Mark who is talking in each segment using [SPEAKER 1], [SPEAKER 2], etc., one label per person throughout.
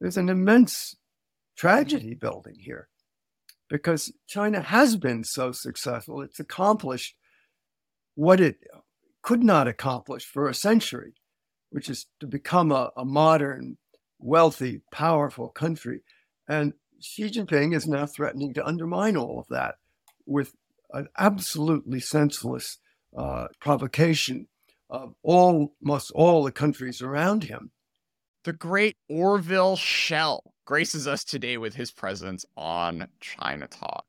[SPEAKER 1] there's an immense tragedy building here because China has been so successful. It's accomplished what it could not accomplish for a century, which is to become a, a modern, wealthy, powerful country. And Xi Jinping is now threatening to undermine all of that with an absolutely senseless uh, provocation of almost all the countries around him.
[SPEAKER 2] The great Orville Schell graces us today with his presence on ChinaTalk.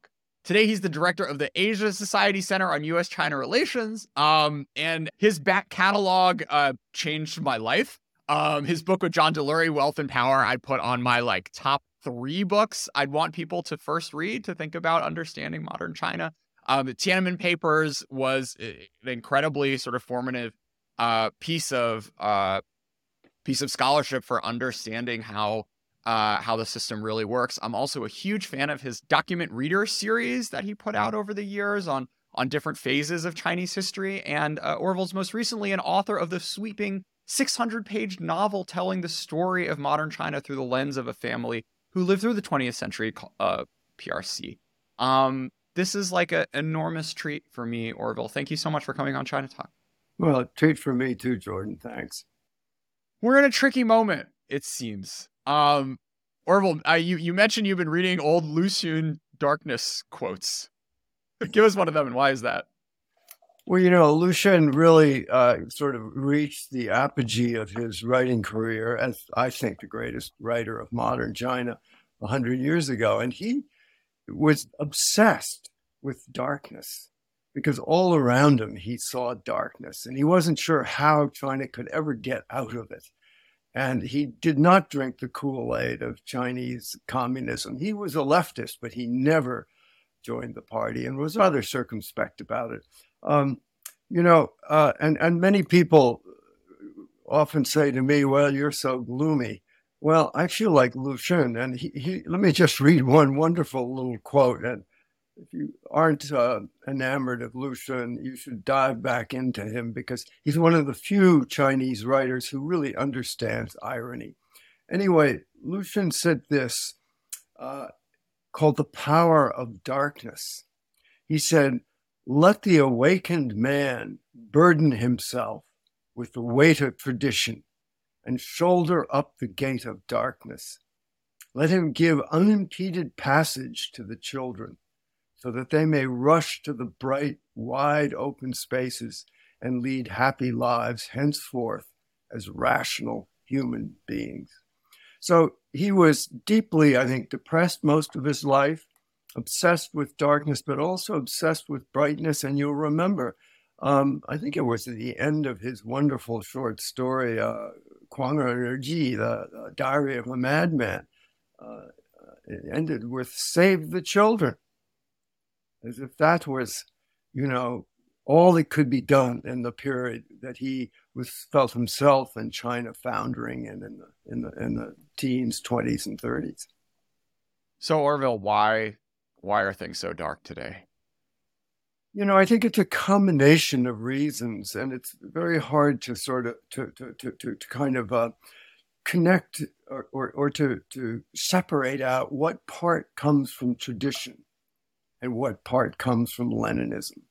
[SPEAKER 2] Today, he's the director of the Asia Society Center on U.S. China Relations. Um, and his back catalog uh, changed my life. Um, his book with John Delury, Wealth and Power, I put on my like top three books I'd want people to first read to think about understanding modern China. Um, the Tiananmen Papers was uh, an incredibly sort of formative uh, piece of uh, piece of scholarship for understanding how uh, how the system really works. I'm also a huge fan of his document reader series that he put out over the years on on different phases of Chinese history. And uh, Orville's most recently an author of the sweeping 600 page novel telling the story of modern China through the lens of a family who lived through the 20th century, uh, PRC. Um, this is like an enormous treat for me, Orville. Thank you so much for coming on ChinaTalk.
[SPEAKER 1] Well, treat for me too, Jordan. Thanks.
[SPEAKER 2] We're in a tricky moment, it seems. Um, Orville, you you mentioned you've been reading old Lu Xun Darkness quotes. Give us one of them, and why is that?
[SPEAKER 1] Well, you know, Lu Xun really uh, sort of reached the apogee of his writing career as I think the greatest writer of modern China a hundred years ago, and he was obsessed with darkness because all around him he saw darkness, and he wasn't sure how China could ever get out of it. And he did not drink the Kool Aid of Chinese communism. He was a leftist, but he never joined the party and was rather circumspect about it. Um, you know, uh, and, and many people often say to me, Well, you're so gloomy. Well, I feel like Lu Xun, and he, he, let me just read one wonderful little quote. And if you aren't uh, enamored of Lu Xun, you should dive back into him because he's one of the few Chinese writers who really understands irony. Anyway, Lu Xun said this uh, called The Power of Darkness. He said, Let the awakened man burden himself with the weight of tradition and shoulder up the gate of darkness. Let him give unimpeded passage to the children so that they may rush to the bright, wide open spaces and lead happy lives henceforth as rational human beings. So he was deeply, I think, depressed most of his life, obsessed with darkness, but also obsessed with brightness. And you'll remember, um, I think it was at the end of his wonderful short story, uh, Ji, the, the Diary of a Madman. Uh, it ended with Save the Children as if that was, you know, all that could be done in the period that he was felt himself in China foundering and in the in the in the teens, twenties, and thirties.
[SPEAKER 2] So Orville, why why are things so dark today?
[SPEAKER 1] You know, I think it's a combination of reasons, and it's very hard to sort of to to to to, to kind of uh, connect or, or or to to separate out what part comes from tradition and what part comes from Leninism.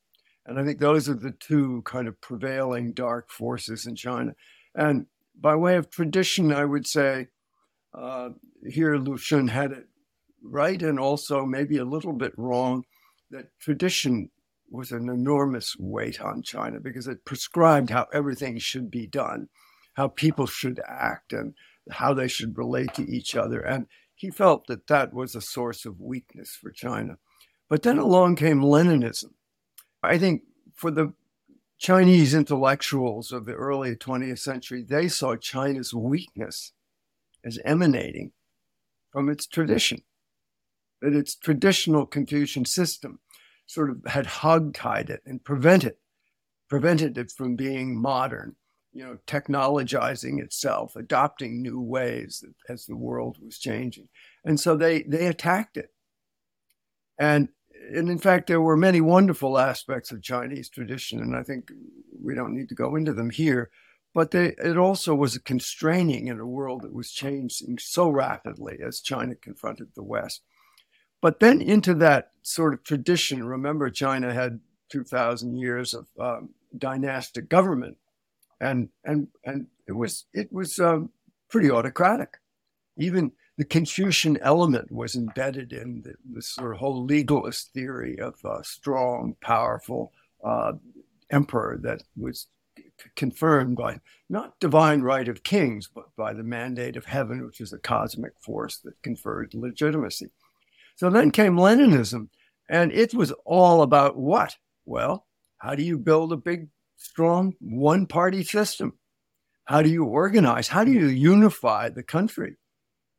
[SPEAKER 1] And I think those are the two kind of prevailing dark forces in China. And by way of tradition, I would say uh, here Lu Xun had it right and also maybe a little bit wrong that tradition was an enormous weight on China because it prescribed how everything should be done, how people should act, and how they should relate to each other. And he felt that that was a source of weakness for China. But then along came Leninism. I think for the Chinese intellectuals of the early 20th century, they saw China's weakness as emanating from its tradition, that its traditional Confucian system sort of had hogtied it and prevented prevented it from being modern, you know, technologizing itself, adopting new ways as the world was changing. And so they they attacked it. And and in fact, there were many wonderful aspects of Chinese tradition, and I think we don't need to go into them here. but they, it also was constraining in a world that was changing so rapidly as China confronted the West. But then into that sort of tradition, remember, China had 2,000 years of um, dynastic government, and and and it was it was um, pretty autocratic. Even the Confucian element was embedded in the, this sort of whole legalist theory of a strong, powerful uh, emperor that was confirmed by not divine right of kings, but by the mandate of heaven, which is a cosmic force that conferred legitimacy. So then came Leninism, and it was all about what? Well, how do you build a big, strong one party system? How do you organize? How do you unify the country?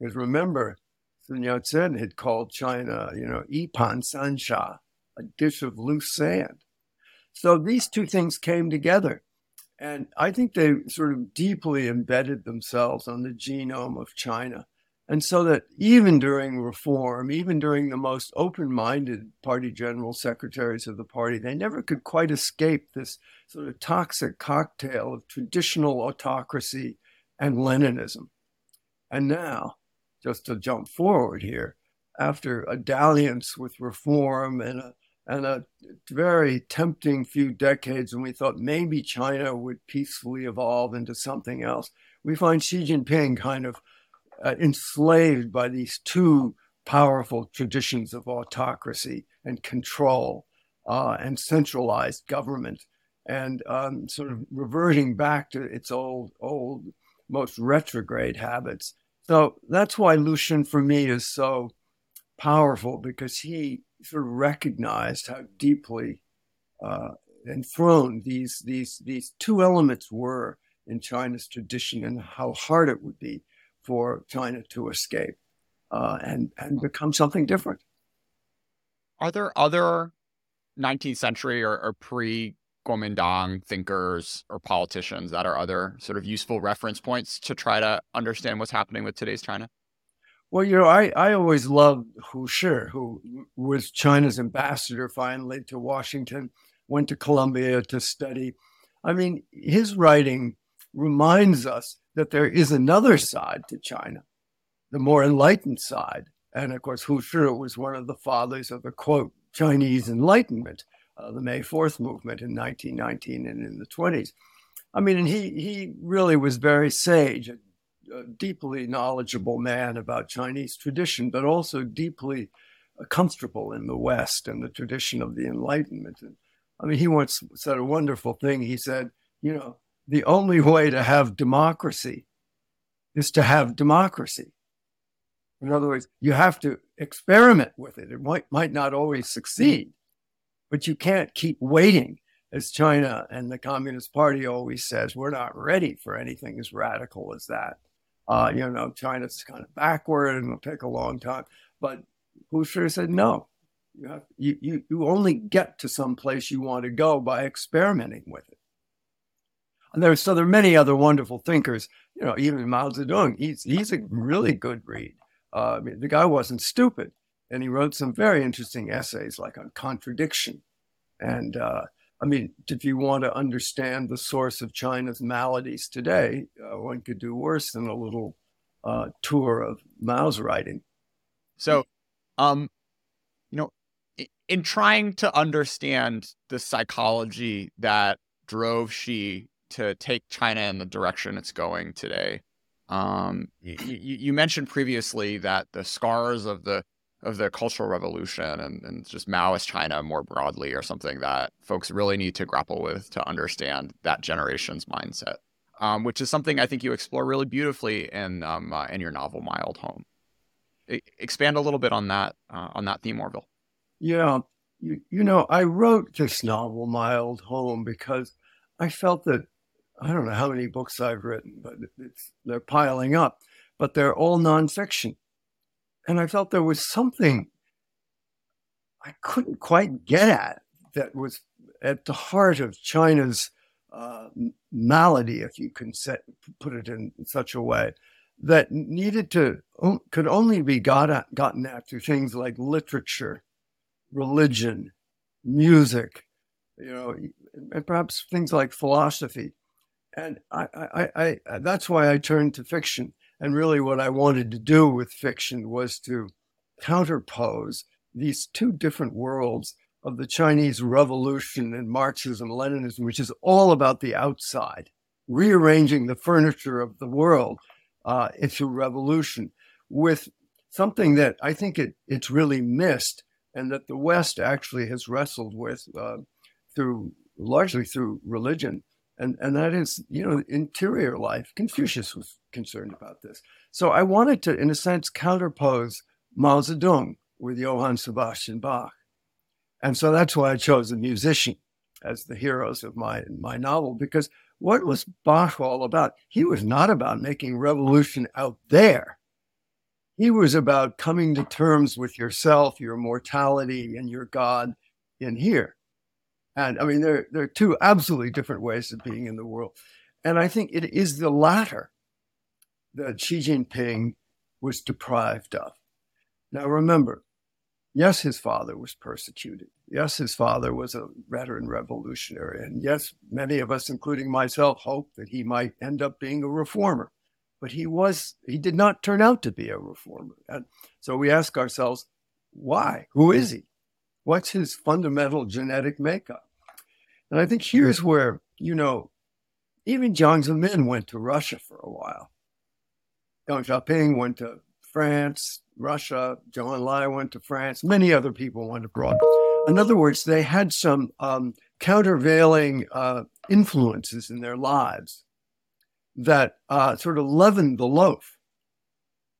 [SPEAKER 1] Because remember, Sun Yat sen had called China, you know, Ipan Sansha, a dish of loose sand. So these two things came together. And I think they sort of deeply embedded themselves on the genome of China. And so that even during reform, even during the most open minded party general secretaries of the party, they never could quite escape this sort of toxic cocktail of traditional autocracy and Leninism. And now, just to jump forward here, after a dalliance with reform and a and a very tempting few decades when we thought maybe China would peacefully evolve into something else. We find Xi Jinping kind of uh, enslaved by these two powerful traditions of autocracy and control uh, and centralized government, and um, sort of reverting back to its old, old, most retrograde habits. So that's why Lu Xun for me is so powerful because he sort of recognized how deeply uh, enthroned these these these two elements were in China's tradition, and how hard it would be for China to escape uh, and and become something different.
[SPEAKER 2] Are there other 19th century or, or pre Kuomintang thinkers or politicians that are other sort of useful reference points to try to understand what's happening with today's China?
[SPEAKER 1] Well, you know, I, I always loved Hu Shi, who was China's ambassador finally to Washington, went to Columbia to study. I mean, his writing reminds us that there is another side to China, the more enlightened side. And of course, Hu Shi was one of the fathers of the quote, Chinese Enlightenment, the May 4th movement in 1919 and in the 20s. I mean, and he, he really was very sage, a deeply knowledgeable man about Chinese tradition, but also deeply uh, comfortable in the West and the tradition of the Enlightenment. And I mean, he once said a wonderful thing. He said, you know, the only way to have democracy is to have democracy. In other words, you have to experiment with it. It might, might not always succeed, but you can't keep waiting. As China and the Communist Party always says, we're not ready for anything as radical as that. Uh, you know, China's kind of backward and it'll take a long time. But Hu Shi said, no, you, have, you, you, you only get to some place you want to go by experimenting with it. And there, so there are many other wonderful thinkers. You know, even Mao Zedong, he's he's a really good read. Uh, I mean, the guy wasn't stupid, and he wrote some very interesting essays, like on contradiction, and uh, I mean, if you want to understand the source of China's maladies today, uh, one could do worse than a little uh, tour of Mao's writing.
[SPEAKER 2] So, um, you know, in trying to understand the psychology that drove Xi to take China in the direction it's going today, um, you, you mentioned previously that the scars of the of the Cultural Revolution and, and just Maoist China more broadly are something that folks really need to grapple with to understand that generation's mindset, um, which is something I think you explore really beautifully in um, uh, in your novel My Old Home. I, expand a little bit on that uh, on that theme, Orville.
[SPEAKER 1] Yeah, you, you know, I wrote this novel My Old Home because I felt that I don't know how many books I've written, but they're piling up, but they're all nonfiction and I felt there was something I couldn't quite get at that was at the heart of China's uh, malady, if you can set, put it in such a way, that needed to could only be got at, gotten at through things like literature, religion, music, you know, and perhaps things like philosophy. And I, I, I, I, that's why I turned to fiction. And really, what I wanted to do with fiction was to counterpose these two different worlds of the Chinese Revolution and Marxism, Leninism, which is all about the outside, rearranging the furniture of the world uh, into revolution, with something that I think it, it's really missed, and that the West actually has wrestled with uh, through largely through religion, and and that is you know interior life. Confucius was concerned about this, so I wanted to, in a sense, counterpose Mao Zedong with Johann Sebastian Bach, and so that's why I chose a musician as the heroes of my my novel because what was Bach all about? He was not about making revolution out there. He was about coming to terms with yourself, your mortality, and your God in here. And I mean, there, there are two absolutely different ways of being in the world. And I think it is the latter that Xi Jinping was deprived of. Now, remember, yes, his father was persecuted. Yes, his father was a veteran revolutionary. And yes, many of us, including myself, hoped that he might end up being a reformer. But he was, he did not turn out to be a reformer. And so we ask ourselves, why? Who is he? What's his fundamental genetic makeup? And I think here's where, you know, even Jiang Zemin went to Russia for a while. Deng Xiaoping went to France, Russia. Zhou Enlai went to France. Many other people went abroad. In other words, they had some um, countervailing uh, influences in their lives that uh, sort of leavened the loaf.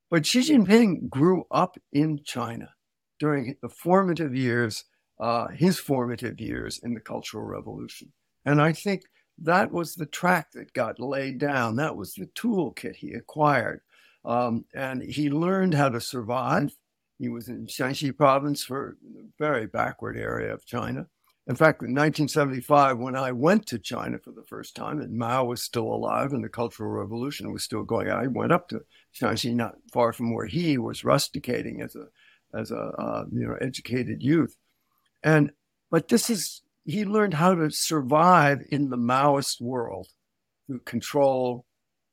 [SPEAKER 1] But Xi Jinping grew up in China during the formative years, uh, his formative years in the Cultural Revolution. And I think that was the track that got laid down. That was the toolkit he acquired. Um, and he learned how to survive. He was in Shanxi province for a very backward area of China. In fact, in 1975, when I went to China for the first time, and Mao was still alive and the Cultural Revolution was still going, I went up to Shanxi, not far from where he was rusticating as a as a uh, you know educated youth, and but this is he learned how to survive in the Maoist world through control,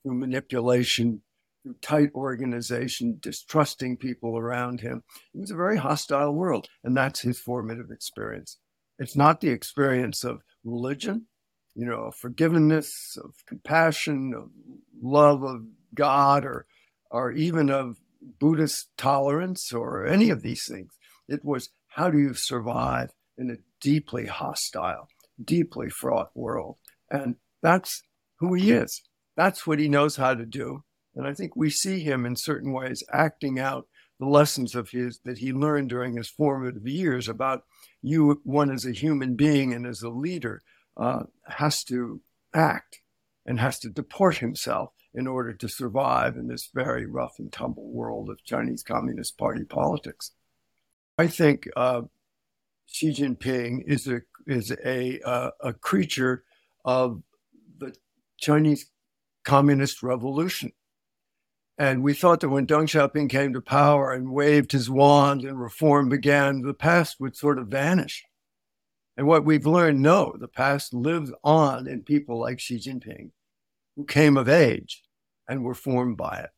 [SPEAKER 1] through manipulation, through tight organization, distrusting people around him. It was a very hostile world, and that's his formative experience. It's not the experience of religion, you know, of forgiveness, of compassion, of love of God, or or even of Buddhist tolerance or any of these things. It was how do you survive in a deeply hostile, deeply fraught world? And that's who he is. That's what he knows how to do. And I think we see him in certain ways acting out the lessons of his that he learned during his formative years about you, one as a human being and as a leader, uh, has to act and has to deport himself in order to survive in this very rough and tumble world of Chinese Communist Party politics. I think uh, Xi Jinping is a is a uh, a creature of the Chinese Communist Revolution. And we thought that when Deng Xiaoping came to power and waved his wand and reform began, the past would sort of vanish. And what we've learned, no, the past lives on in people like Xi Jinping who came of age and were formed by it.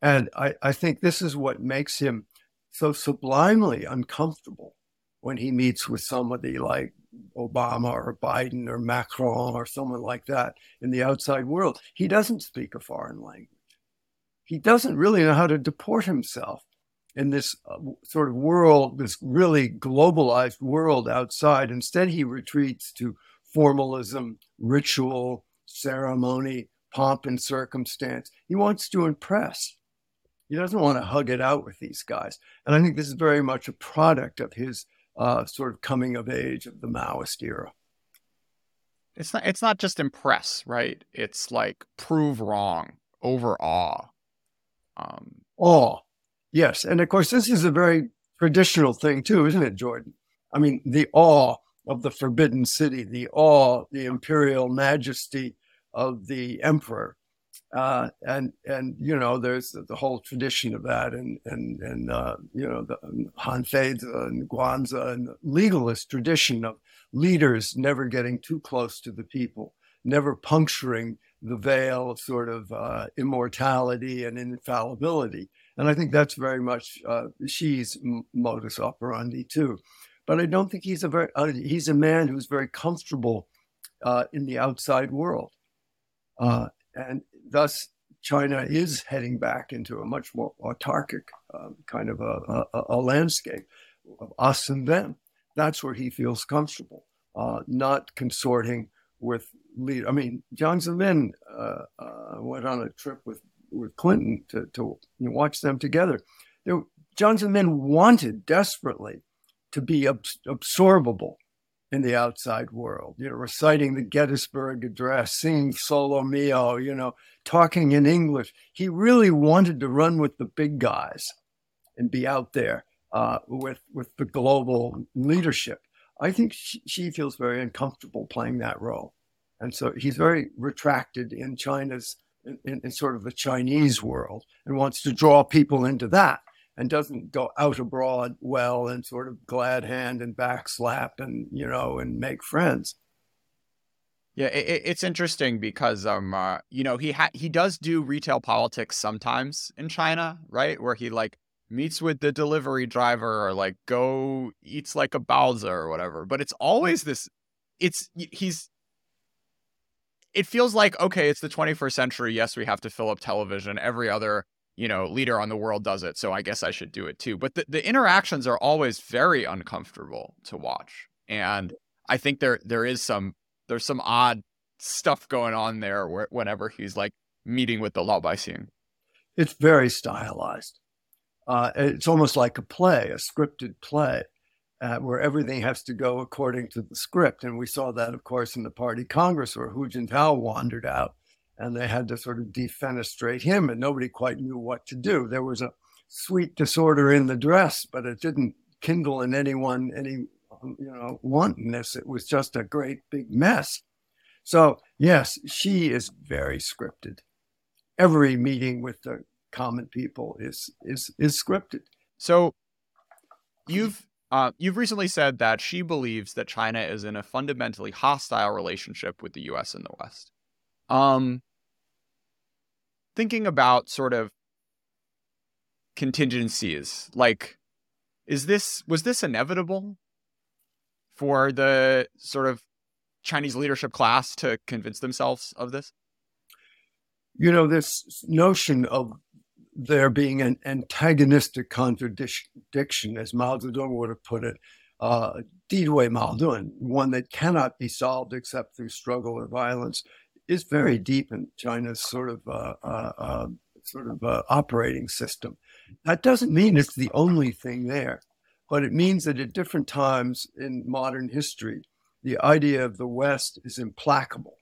[SPEAKER 1] And I, I think this is what makes him so sublimely uncomfortable when he meets with somebody like Obama or Biden or Macron or someone like that in the outside world. He doesn't speak a foreign language. He doesn't really know how to deport himself in this uh, sort of world, this really globalized world outside. Instead, he retreats to formalism, ritual, ceremony, pomp and circumstance. He wants to impress. He doesn't want to hug it out with these guys. And I think this is very much a product of his uh, sort of coming of age of the Maoist era.
[SPEAKER 2] It's not. It's not just impress, right? It's like prove wrong, overawe.
[SPEAKER 1] Um, awe, yes, and of course this is a very traditional thing too, isn't it, Jordan? I mean, the awe of the Forbidden City, the awe, the imperial majesty of the emperor. Uh, and and you know there's the, whole tradition of that and and and uh, you know the Han Feizi and Guanzi and legalist tradition of leaders never getting too close to the people never puncturing the veil of sort of uh, immortality and infallibility. And I think that's very much uh, Xi's modus operandi too. But I don't think he's a very uh, he's a man who's very comfortable uh, in the outside world, uh, and thus China is heading back into a much more autarkic um, kind of a, a, a, landscape of us and them. That's where he feels comfortable, uh, not consorting with lead. I mean, Jiang Zemin uh, uh, went on a trip with with Clinton to to you know, watch them together. Jiang Zemin wanted desperately to be absorbable in the outside world, you know, reciting the Gettysburg Address, singing Solo Mio, you know, talking in English. He really wanted to run with the big guys and be out there uh, with with the global leadership. I think Xi, Xi feels very uncomfortable playing that role, and so he's very retracted in China's in, in sort of the Chinese world and wants to draw people into that and doesn't go out abroad well and sort of glad hand and backslap and you know and make friends.
[SPEAKER 2] Yeah, it, it's interesting because um, uh, you know, he ha- he does do retail politics sometimes in China, right? Where he like meets with the delivery driver or like go eats like a baozi or whatever. But it's always this. It's he's. It feels like okay, it's the 21st century. Yes, we have to fill up television. Every other you know, leader on the world does it, so I guess I should do it too. But the, the interactions are always very uncomfortable to watch. And I think there there is some there's some odd stuff going on there where, whenever he's like meeting with the Laobaixing.
[SPEAKER 1] It's very stylized. Uh, it's almost like a play, a scripted play, uh, where everything has to go according to the script. And we saw that, of course, in the Party Congress, where Hu Jintao wandered out and they had to sort of defenestrate him, and nobody quite knew what to do. There was a sweet disorder in the dress, but it didn't kindle in anyone any you know wantonness. It was just a great big mess. So yes, Xi is very scripted. Every meeting with the common people is is is scripted.
[SPEAKER 2] So you've uh, you've recently said that Xi believes that China is in a fundamentally hostile relationship with the U.S. and the West. Um, thinking about sort of contingencies like is this was this inevitable for the sort of chinese leadership class to convince themselves of this?
[SPEAKER 1] You know this notion of there being an antagonistic contradiction as mao zedong would have put it uh, Mao Dun, one that cannot be solved except through struggle or violence, is very deep in China's sort of uh, uh, uh, sort of uh, operating system. That doesn't mean it's the only thing there, but it means that at different times in modern history, the idea of the West is implacable,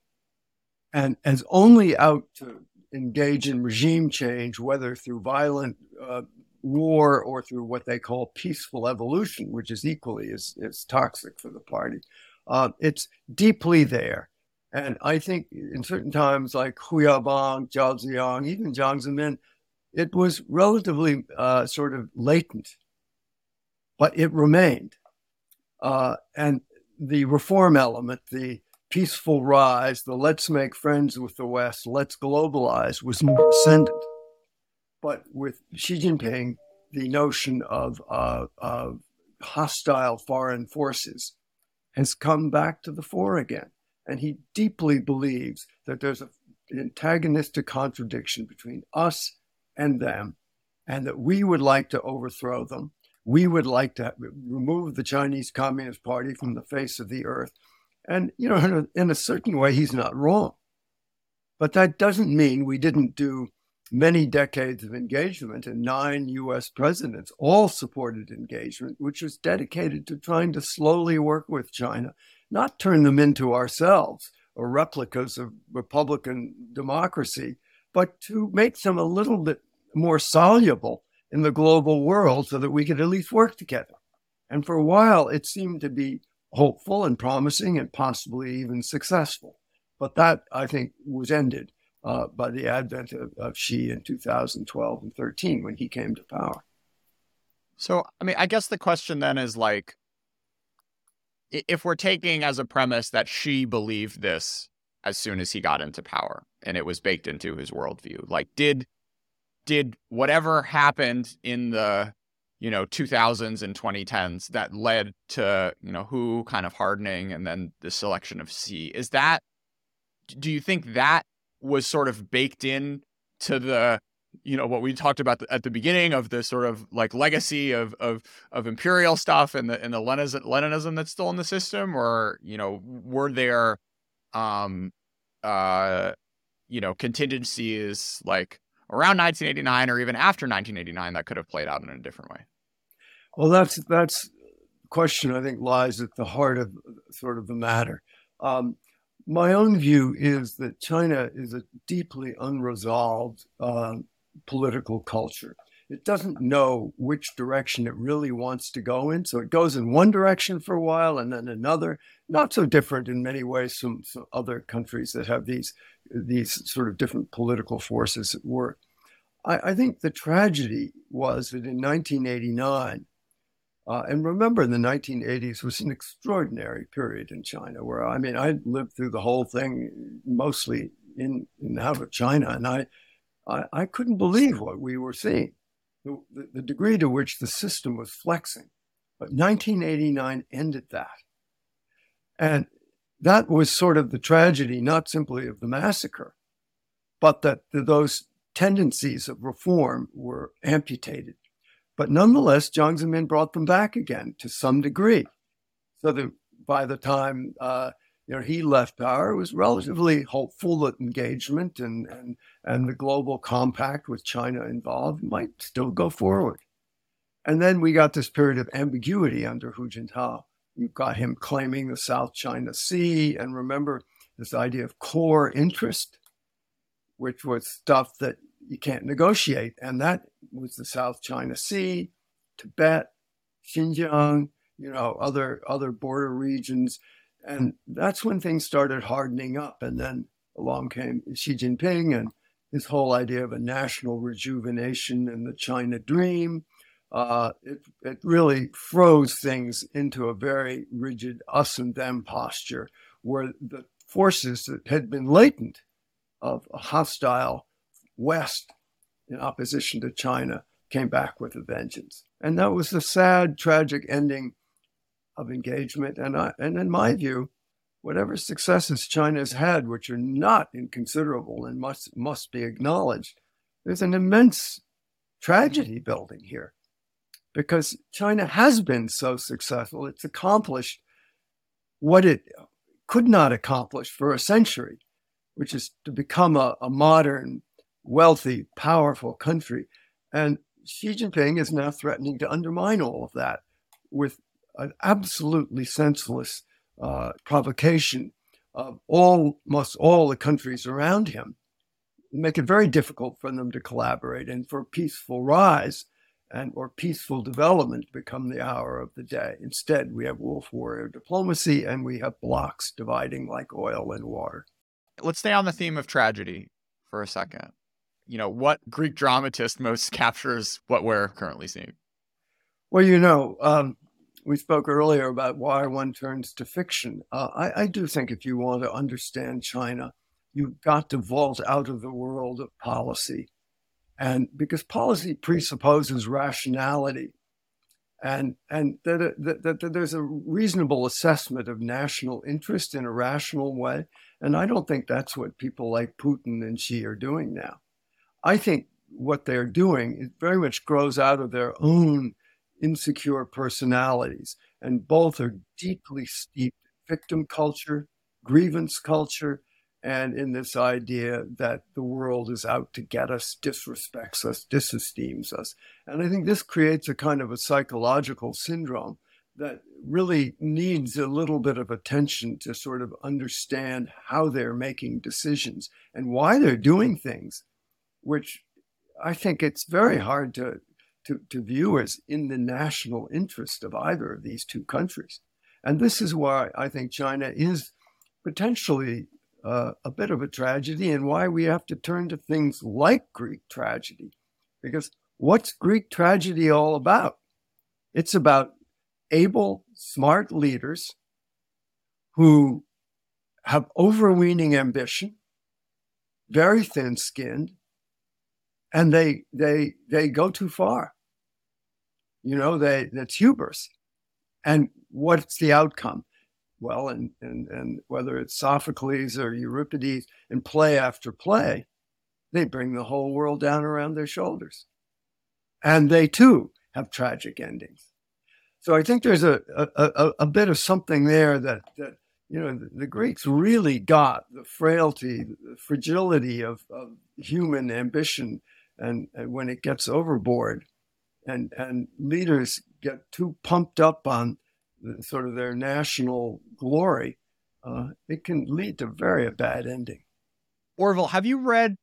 [SPEAKER 1] and as only out to engage in regime change, whether through violent uh, war or through what they call peaceful evolution, which is equally as, as toxic for the party. Uh, it's deeply there. And I think in certain times, like Hu Yaobang, Zhao Ziyang, even Jiang Zemin, it was relatively uh, sort of latent, but it remained. Uh, and the reform element, the peaceful rise, the let's make friends with the West, let's globalize, was more ascendant. But with Xi Jinping, the notion of, uh, of hostile foreign forces has come back to the fore again. And he deeply believes that there's an antagonistic contradiction between us and them, and that we would like to overthrow them. We would like to remove the Chinese Communist Party from the face of the earth. And, you know, in a, in a certain way, he's not wrong. But that doesn't mean we didn't do many decades of engagement, and nine US presidents all supported engagement, which was dedicated to trying to slowly work with China not turn them into ourselves or replicas of Republican democracy, but to make them a little bit more soluble in the global world so that we could at least work together. And for a while, it seemed to be hopeful and promising and possibly even successful. But that, I think, was ended uh, by the advent of, of Xi in 2012 and 13 when he came to power.
[SPEAKER 2] So, I mean, I guess the question then is like, if we're taking as a premise that Xi believed this as soon as he got into power and it was baked into his worldview like did did whatever happened in the you know 2000s and 2010s that led to you know Hu kind of hardening and then the selection of Xi is that do you think that was sort of baked in to the you know what we talked about at the beginning of the sort of like legacy of of of imperial stuff and the and the Leninism, Leninism that's still in the system, or you know were there, um, uh, you know contingencies like around 1989 or even after 1989 that could have played out in a different way.
[SPEAKER 1] Well, that's that's question I think lies at the heart of sort of the matter. Um, my own view is that China is a deeply unresolved uh, political culture. It doesn't know which direction it really wants to go in. So it goes in one direction for a while and then another. Not so different in many ways from, some other countries that have these, these sort of different political forces at work. I, I think the tragedy was that in 1989, uh, and remember, in the 1980s was an extraordinary period in China where, I mean, I lived through the whole thing mostly in, in out of China, and I, I, I couldn't believe what we were seeing, the, the, degree to which the system was flexing. But 1989 ended that. And that was sort of the tragedy, not simply of the massacre, but that those tendencies of reform were amputated. But nonetheless, Jiang Zemin brought them back again to some degree. So that by the time uh, you know, he left power, was relatively hopeful that engagement and, and, and the global compact with China involved might still go forward. And then we got this period of ambiguity under Hu Jintao. You've got him claiming the South China Sea. And remember this idea of core interest, which was stuff that you can't negotiate. And that was the South China Sea, Tibet, Xinjiang, you know, other other border regions and that's when things started hardening up. And then along came Xi Jinping and his whole idea of a national rejuvenation and the China dream. Uh, it, it really froze things into a very rigid us and them posture where the forces that had been latent of a hostile West in opposition to China came back with a vengeance. And that was the sad, tragic ending of engagement. And, I, and in my view, whatever successes China has had, which are not inconsiderable and must, must be acknowledged, there's an immense tragedy building here because China has been so successful. It's accomplished what it could not accomplish for a century, which is to become a, a modern, wealthy, powerful country. And Xi Jinping is now threatening to undermine all of that with an absolutely senseless uh, provocation of almost all the countries around him, make it very difficult for them to collaborate and for peaceful rise and or peaceful development to become the hour of the day. Instead, we have wolf warrior diplomacy and we have blocks dividing like oil and water.
[SPEAKER 2] Let's stay on the theme of tragedy for a second. You know, what Greek dramatist most captures what we're currently seeing?
[SPEAKER 1] Well, you know, um, we spoke earlier about why one turns to fiction. Uh, I, I, do think if you want to understand China, you've got to vault out of the world of policy. And because policy presupposes rationality and, and that, that, that, that there's a reasonable assessment of national interest in a rational way. And I don't think that's what people like Putin and Xi are doing now. I think what they're doing it very much grows out of their own insecure personalities, and both are deeply steeped in victim culture, grievance culture, and in this idea that the world is out to get us, disrespects us, disesteems us. And I think this creates a kind of a psychological syndrome that really needs a little bit of attention to sort of understand how they're making decisions and why they're doing things, which I think it's very hard to to, to viewers in the national interest of either of these two countries. And this is why I think China is potentially uh, a bit of a tragedy and why we have to turn to things like Greek tragedy. Because what's Greek tragedy all about? It's about able, smart leaders who have overweening ambition, very thin skinned, and they they they go too far. You know, they that's hubris. And what's the outcome? Well, and and and whether it's Sophocles or Euripides in play after play, they bring the whole world down around their shoulders. And they too have tragic endings. So I think there's a a, a, bit of something there that, that you know the, the, Greeks really got the frailty, the fragility of, of human ambition, and, and when it gets overboard, and and leaders get too pumped up on the, sort of their national glory, uh, it can lead to very bad ending.
[SPEAKER 2] Orville, have you read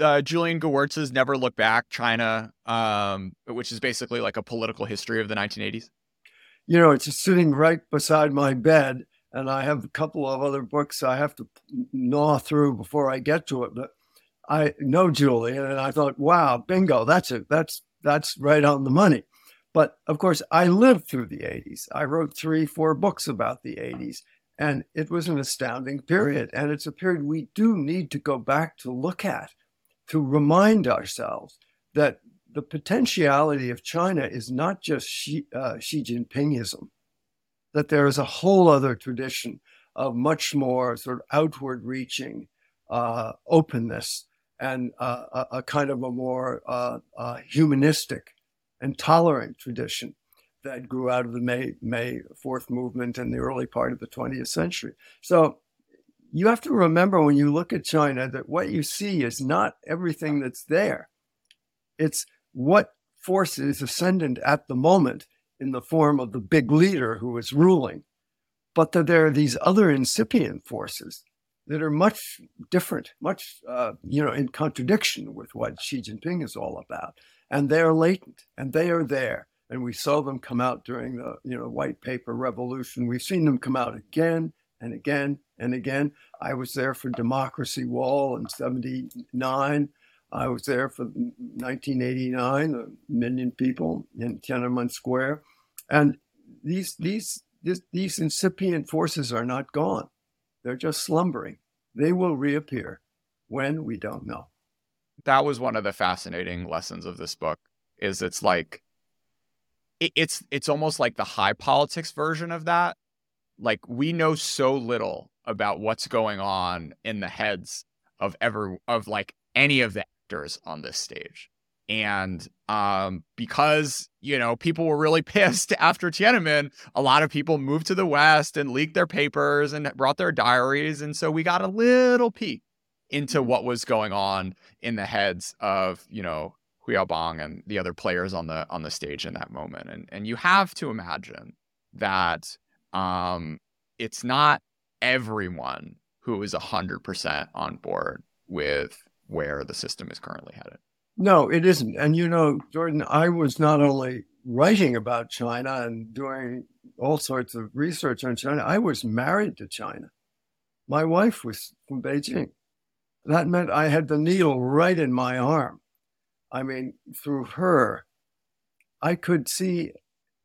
[SPEAKER 2] uh, Julian Gewirtz's Never Look Back China, um, which is basically like a political history of the 1980s?
[SPEAKER 1] You know, it's just sitting right beside my bed, and I have a couple of other books I have to gnaw through before I get to it. But I know Julian, and I thought, wow, bingo, that's it. That's that's right on the money. But of course, I lived through the 80s. I wrote three, four books about the 80s, and it was an astounding period. And it's a period we do need to go back to look at to remind ourselves that the potentiality of China is not just Xi, uh, Xi Jinpingism, that there is a whole other tradition of much more sort of outward reaching uh, openness and uh, a, kind of a more uh, uh, humanistic and tolerant tradition that grew out of the May, May Fourth movement in the early part of the 20th century. So you have to remember when you look at China that what you see is not everything that's there. It's what force is ascendant at the moment in the form of the big leader who is ruling, but that there are these other incipient forces that are much different, much uh, you know in contradiction with what Xi Jinping is all about, and they are latent and they are there, and we saw them come out during the you know white paper revolution. We've seen them come out again and again and again. I was there for Democracy Wall in 79. I was there for 1989, a million people in Tiananmen Square. And these, these, this, these incipient forces are not gone. They're just slumbering. They will reappear when we don't know.
[SPEAKER 2] That was one of the fascinating lessons of this book is it's like it, it's it's almost like the high politics version of that like we know so little about what's going on in the heads of ever of like any of the actors on this stage and um, because you know people were really pissed after Tiananmen, a lot of people moved to the west and leaked their papers and brought their diaries, and so we got a little peek into what was going on in the heads of you know Hu Yaobang and the other players on the on the stage in that moment, and and you have to imagine that um, it's not everyone who is 100% on board with where the system is currently headed.
[SPEAKER 1] No, it isn't. And you know, Jordan, I was not only writing about China and doing all sorts of research on China, I was married to China. My wife was from Beijing. That meant I had the needle right in my arm. I mean, through her, I could see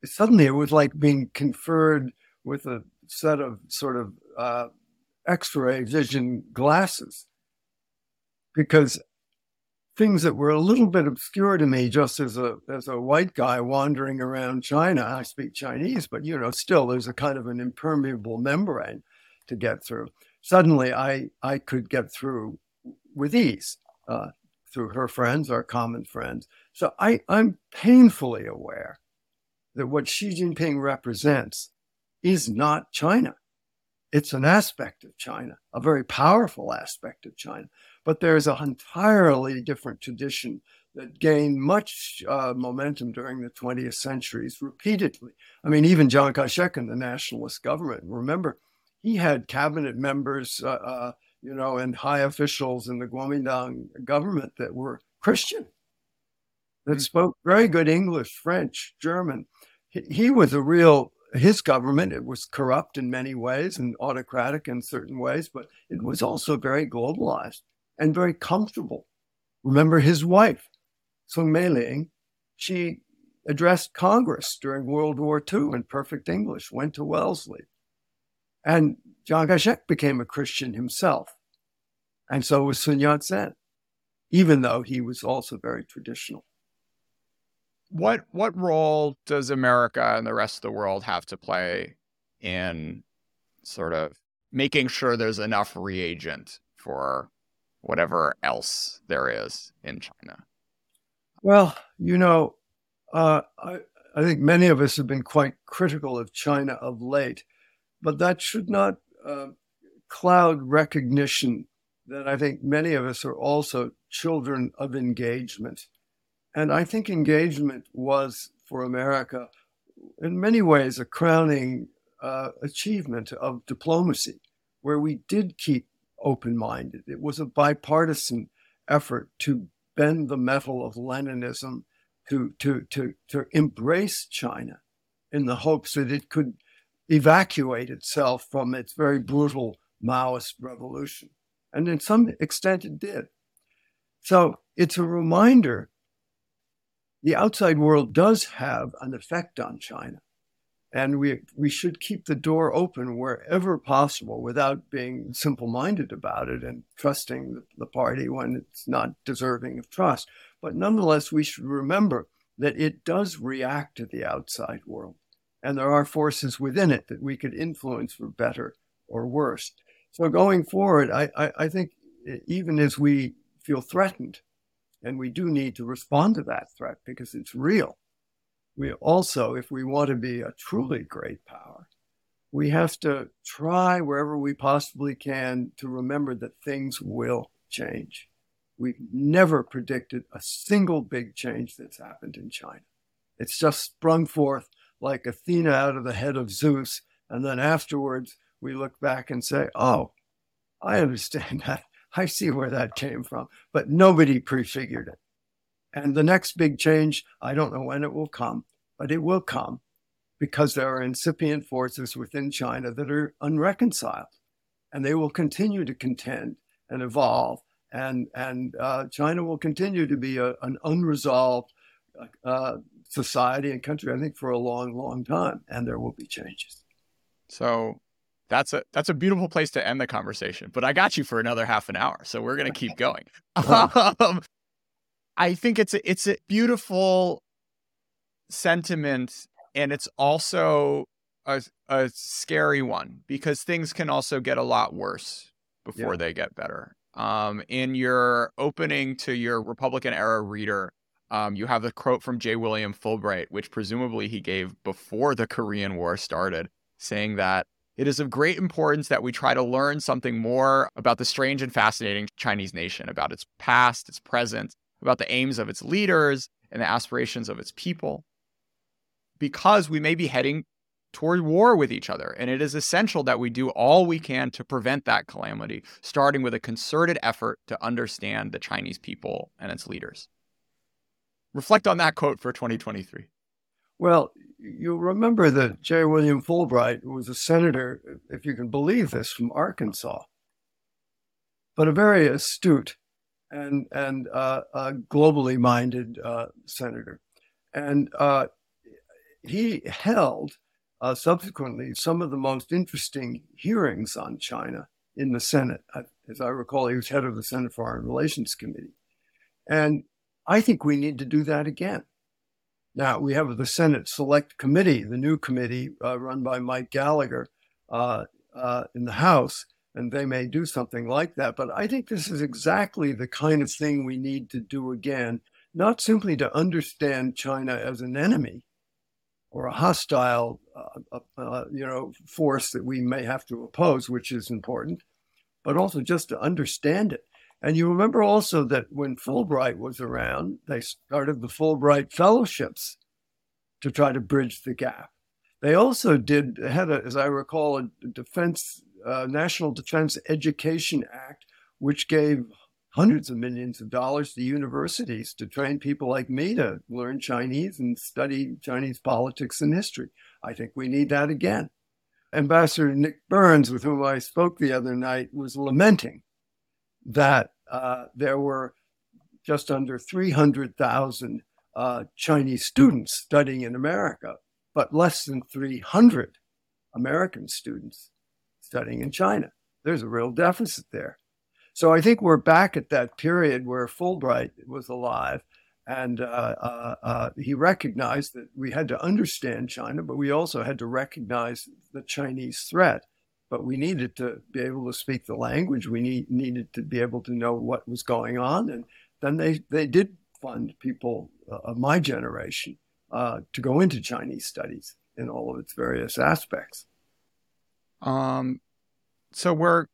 [SPEAKER 1] suddenly it was like being conferred with a set of sort of uh, x-ray vision glasses because things that were a little bit obscure to me just as a as a white guy wandering around China. I speak Chinese, but you know, still there's a kind of an impermeable membrane to get through. Suddenly, I I could get through with ease uh, through her friends, our common friends. So I I'm painfully aware that what Xi Jinping represents is not China. It's an aspect of China, a very powerful aspect of China. But there's an entirely different tradition that gained much uh, momentum during the 20th centuries repeatedly. I mean, even Chiang Kai shek and the nationalist government, remember, he had cabinet members, uh, uh, you know, and high officials in the Kuomintang government that were Christian, that mm-hmm. spoke very good English, French, German. He, he was a real his government it was corrupt in many ways and autocratic in certain ways but it was also very globalized and very comfortable remember his wife Soong Meiling she addressed congress during world war ii in perfect english went to wellesley And Chiang Kai shek became a Christian himself. And so was Sun Yat sen, even though he was also very traditional.
[SPEAKER 2] What, what role does America and the rest of the world have to play in sort of making sure there's enough reagent for whatever else there is in China?
[SPEAKER 1] Well, you know, uh, I, I think many of us have been quite critical of China of late, but that should not uh, cloud recognition that I think many of us are also children of engagement. And I think engagement was for America, in many ways, a crowning uh, achievement of diplomacy, where we did keep open minded. It was a bipartisan effort to bend the metal of Leninism, to, to, to, to embrace China in the hopes that it could evacuate itself from its very brutal Maoist revolution. And in some extent, it did. So it's a reminder the outside world does have an effect on China. And we, we should keep the door open wherever possible without being simple minded about it and trusting the, the party when it's not deserving of trust. But nonetheless, we should remember that it does react to the outside world. And there are forces within it that we could influence for better or worse. So going forward, I, I, I think even as we feel threatened, and we do need to respond to that threat because it's real, we also, if we want to be a truly great power, we have to try wherever we possibly can to remember that things will change. We've never predicted a single big change that's happened in China. It's just sprung forth like Athena out of the head of Zeus. And then afterwards, we look back and say, oh, I understand that. I see where that came from. But nobody prefigured it. And the next big change, I don't know when it will come, but it will come because there are incipient forces within China that are unreconciled. And they will continue to contend and evolve. And, and uh, China will continue to be a, an unresolved uh, society and country, I think, for a long, long time. And there will be changes.
[SPEAKER 2] So that's a that's a beautiful place to end the conversation. But I got you for another half an hour, so we're gonna keep going. um, I think it's a it's a beautiful sentiment, and it's also a a scary one because things can also get a lot worse before yeah. they get better. Um, in your opening to your Republican era reader, um, you have the quote from J. William Fulbright, which presumably he gave before the Korean War started, saying that it is of great importance that we try to learn something more about the strange and fascinating Chinese nation, about its past, its present, about the aims of its leaders and the aspirations of its people. Because we may be heading toward war with each other. And it is essential that we do all we can to prevent that calamity, starting with a concerted effort to understand the Chinese people and its leaders. Reflect on that quote for 2023.
[SPEAKER 1] Well, you'll remember that J. William Fulbright was a senator, if you can believe this, from Arkansas, but a very astute and and uh, a globally minded uh, senator, and uh, he held uh, subsequently some of the most interesting hearings on China in the Senate. As I recall, he was head of the Senate Foreign Relations Committee, and I think we need to do that again. Now, we have the Senate Select Committee, the new committee uh, run by Mike Gallagher uh, in the House, and they may do something like that. But I think this is exactly the kind of thing we need to do again, not simply to understand China as an enemy or a hostile, uh, uh, uh, you know, force that we may have to oppose, which is important, but also just to understand it and you remember also that when Fulbright was around, they started the Fulbright Fellowships to try to bridge the gap. They also did had, a, as I recall, a defense uh, National Defense Education Act, which gave hundreds of millions of dollars to universities to train people like me to learn Chinese and study Chinese politics and history. I think we need that again. Ambassador Nick Burns, with whom I spoke the other night, was lamenting that uh, there were just under 300,000 uh, Chinese students studying in America, but less than 300 American students studying in China. There's a real deficit there. So I think we're back at that period where Fulbright was alive. And uh, uh, uh, he recognized that we had to understand China, but we also had to recognize the Chinese threat. But we needed to be able to speak the language. We need, needed to be able to know what was going on. And then they, they did fund people uh, of my generation uh, to go into Chinese studies in all of its various aspects.
[SPEAKER 2] Um, so we're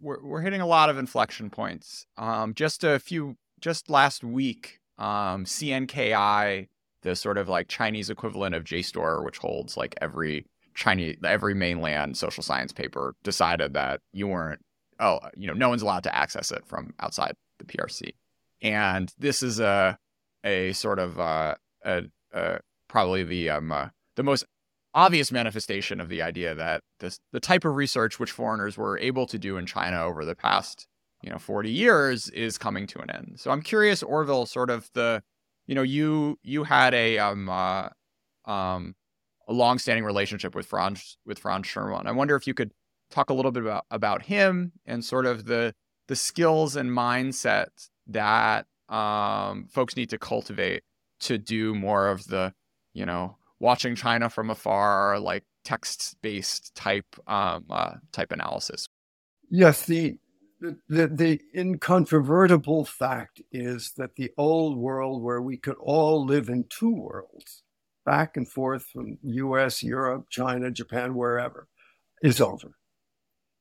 [SPEAKER 2] we're we're hitting a lot of inflection points. Um, just a few, just last week, um, CNKI, the sort of like Chinese equivalent of JSTOR, which holds like every Chinese every mainland social science paper, decided that you weren't oh you know no one's allowed to access it from outside the PRC, and this is a a sort of uh, a, a probably the um uh, the most obvious manifestation of the idea that this the type of research which foreigners were able to do in China over the past you know 40 years is coming to an end. So I'm curious, Orville, sort of the you know you you had a um uh, um a long-standing relationship with Franz with Franz Schurmann. I wonder if you could talk a little bit about about him and sort of the the skills and mindset that um, folks need to cultivate to do more of the you know watching China from afar, like text-based type um, uh, type analysis.
[SPEAKER 1] Yes, the, the the incontrovertible fact is that the old world, where we could all live in two worlds, back and forth from U.S., Europe, China, Japan, wherever, is over.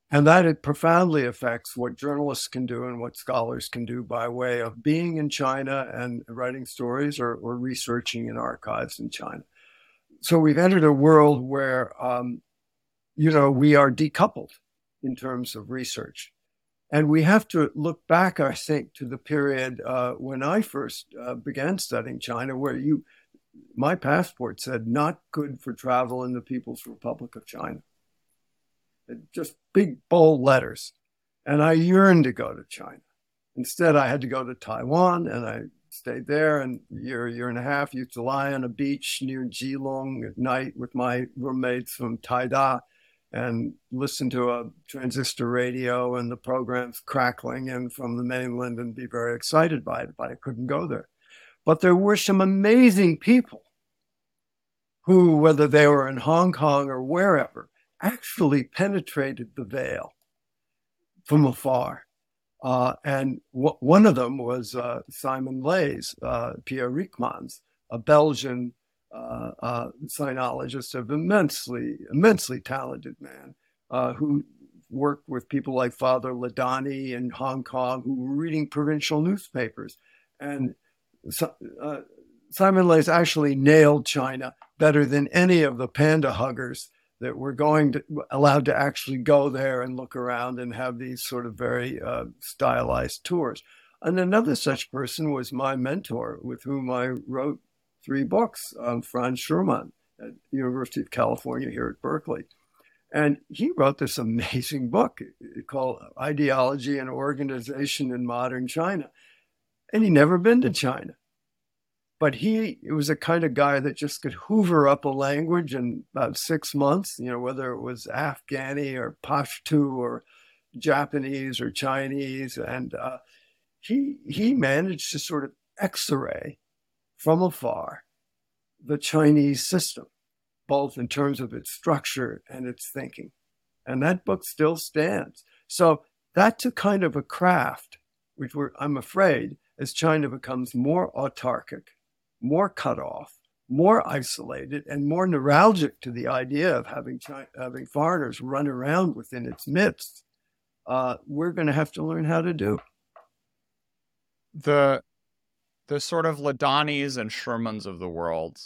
[SPEAKER 1] And that it profoundly affects what journalists can do and what scholars can do by way of being in China and writing stories or, or researching in archives in China so we've entered a world where, um, you know, we are decoupled in terms of research. And we have to look back, I think, to the period uh, when I first uh, began studying China, where you, my passport said not good for travel in the People's Republic of China. Just big, bold letters. And I yearned to go to China. Instead, I had to go to Taiwan, and I stayed there and year, year and a half. Used to lie on a beach near Keelung at night with my roommates from Taida and listen to a transistor radio and the programs crackling in from the mainland and be very excited by it, but I couldn't go there. But there were some amazing people who, whether they were in Hong Kong or wherever, actually penetrated the veil from afar uh, and w- one of them was uh, Simon Leys, uh, Pierre Ryckmans, a Belgian uh, uh, sinologist, of immensely, immensely talented man uh, who worked with people like Father Ladany in Hong Kong who were reading provincial newspapers. And so, Simon Leys actually nailed China better than any of the panda huggers that we're going to allowed to actually go there and look around and have these sort of very uh, stylized tours. And another such person was my mentor, with whom I wrote three books, um, Franz Schurmann at University of California here at Berkeley. And he wrote this amazing book called Ideology and Organization in Modern China. And he never been to China but he was a kind of guy that just could hoover up a language in about six months, you know, whether it was Afghani or Pashto or Japanese or Chinese. And uh, he, he managed to sort of x ray from afar the Chinese system, both in terms of its structure and its thinking. And that book still stands. So that's a kind of a craft, which we're, I'm afraid, as China becomes more autarkic more cut off, more isolated, and more neuralgic to the idea of having China, having foreigners run around within its midst, uh, we're going to have to learn how to do.
[SPEAKER 2] The the sort of Ladanys and Schurmanns of the world,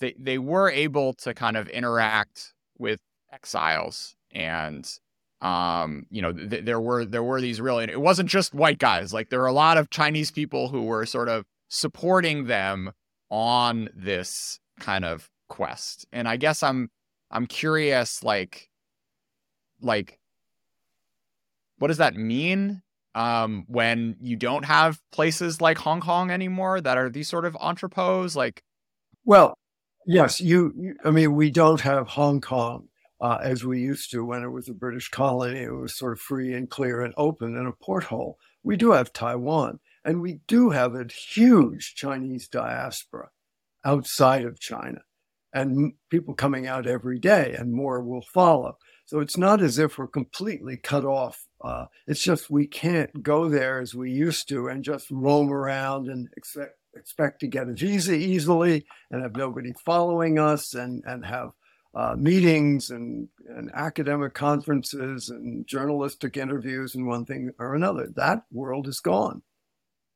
[SPEAKER 2] they they were able to kind of interact with exiles and um you know th- there were there were these really it wasn't just white guys like there were a lot of chinese people who were sort of supporting them on this kind of quest. And I guess I'm I'm curious like like what does that mean um when you don't have places like Hong Kong anymore that are these sort of entrepôts like
[SPEAKER 1] well yes you, I mean we don't have Hong Kong uh, as we used to when it was a British colony. It was sort of free and clear and open and a porthole. We do have Taiwan, and we do have a huge Chinese diaspora outside of China, and people coming out every day, and more will follow. So it's not as if we're completely cut off. Uh, it's just we can't go there as we used to and just roam around and expect expect to get a visa easily and have nobody following us and and have uh, meetings and, and academic conferences and journalistic interviews and one thing or another. That world is gone.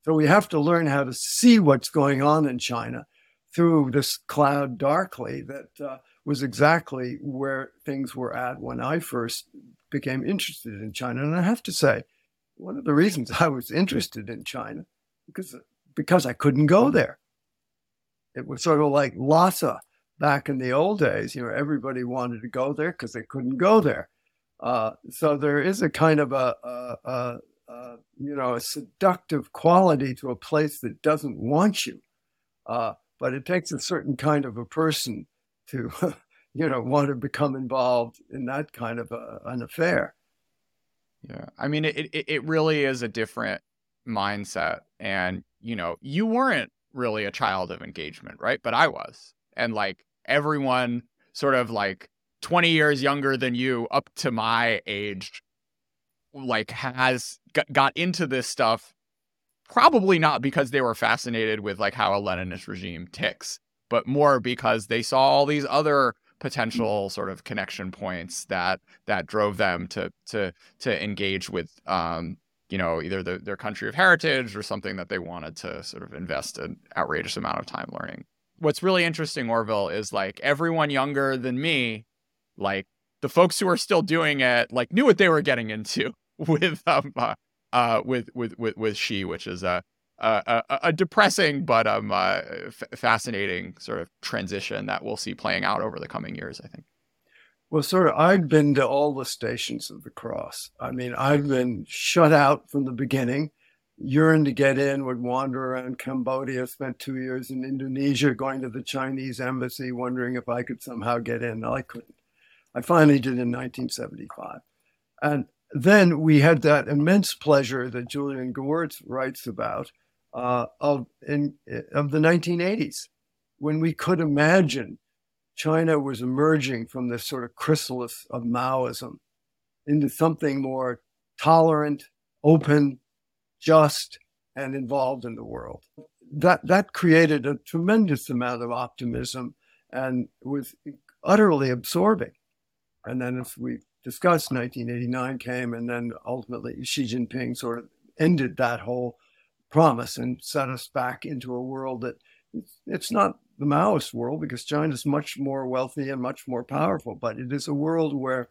[SPEAKER 1] So we have to learn how to see what's going on in China through this cloud darkly that uh, was exactly where things were at when I first became interested in China. And I have to say, one of the reasons I was interested in China because because I couldn't go there. It was sort of like Lhasa back in the old days, you know, everybody wanted to go there because they couldn't go there. Uh, so there is a kind of a, a, a, a, you know, a seductive quality to a place that doesn't want you. Uh, but it takes a certain kind of a person to, you know, want to become involved in that kind of a, an affair.
[SPEAKER 2] Yeah, I mean, it, it it really is a different mindset, and you know, you weren't really a child of engagement, right? But I was and like everyone sort of like 20 years younger than you up to my age like has got, got into this stuff probably not because they were fascinated with like how a leninist regime ticks but more because they saw all these other potential sort of connection points that that drove them to to to engage with um you know either the, their country of heritage or something that they wanted to sort of invest an outrageous amount of time learning. What's really interesting, Orville, is like everyone younger than me, like the folks who are still doing it, like knew what they were getting into with um uh, uh with with with with Xi, which is a a, a depressing but um uh, f- fascinating sort of transition that we'll see playing out over the coming years. I think.
[SPEAKER 1] Well, sort of, I've been to all the stations of the cross. I mean, I've been shut out from the beginning yearned to get in, would wander around Cambodia, spent two years in Indonesia, going to the Chinese embassy, wondering if I could somehow get in. I couldn't. I finally did in 1975. And then we had that immense pleasure that Julian Gewirtz writes about uh, of, in, of the 1980s, when we could imagine China was emerging from this sort of chrysalis of Maoism into something more tolerant, open, just, and involved in the world. That, that created a tremendous amount of optimism and was utterly absorbing. And then, as we discussed, 1989 came, and then ultimately Xi Jinping sort of ended that whole promise and set us back into a world that it's not the Maoist world because China is much more wealthy and much more powerful, but it is a world where